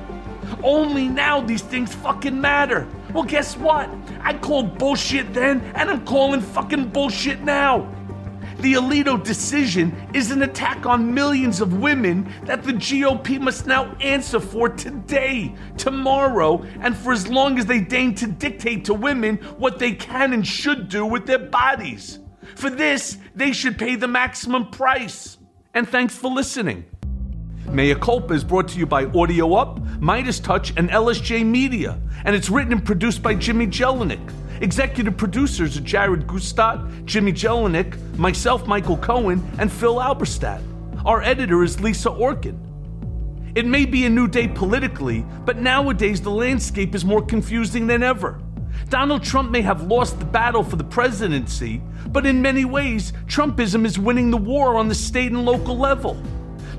Only now these things fucking matter. Well, guess what? I called bullshit then, and I'm calling fucking bullshit now. The Alito decision is an attack on millions of women that the GOP must now answer for today, tomorrow, and for as long as they deign to dictate to women what they can and should do with their bodies. For this, they should pay the maximum price. And thanks for listening. Mea Culpa is brought to you by Audio Up, Midas Touch, and LSJ Media, and it's written and produced by Jimmy Jelinek. Executive producers are Jared Gutstadt, Jimmy Jelinek, myself, Michael Cohen, and Phil Alberstadt. Our editor is Lisa Orkin. It may be a new day politically, but nowadays the landscape is more confusing than ever. Donald Trump may have lost the battle for the presidency, but in many ways, Trumpism is winning the war on the state and local level.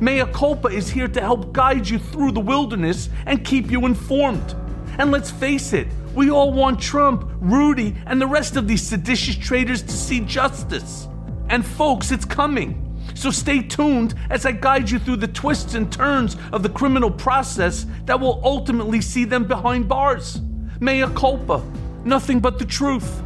Mea Culpa is here to help guide you through the wilderness and keep you informed. And let's face it, we all want Trump, Rudy, and the rest of these seditious traitors to see justice. And folks, it's coming. So stay tuned as I guide you through the twists and turns of the criminal process that will ultimately see them behind bars. Mea culpa, nothing but the truth.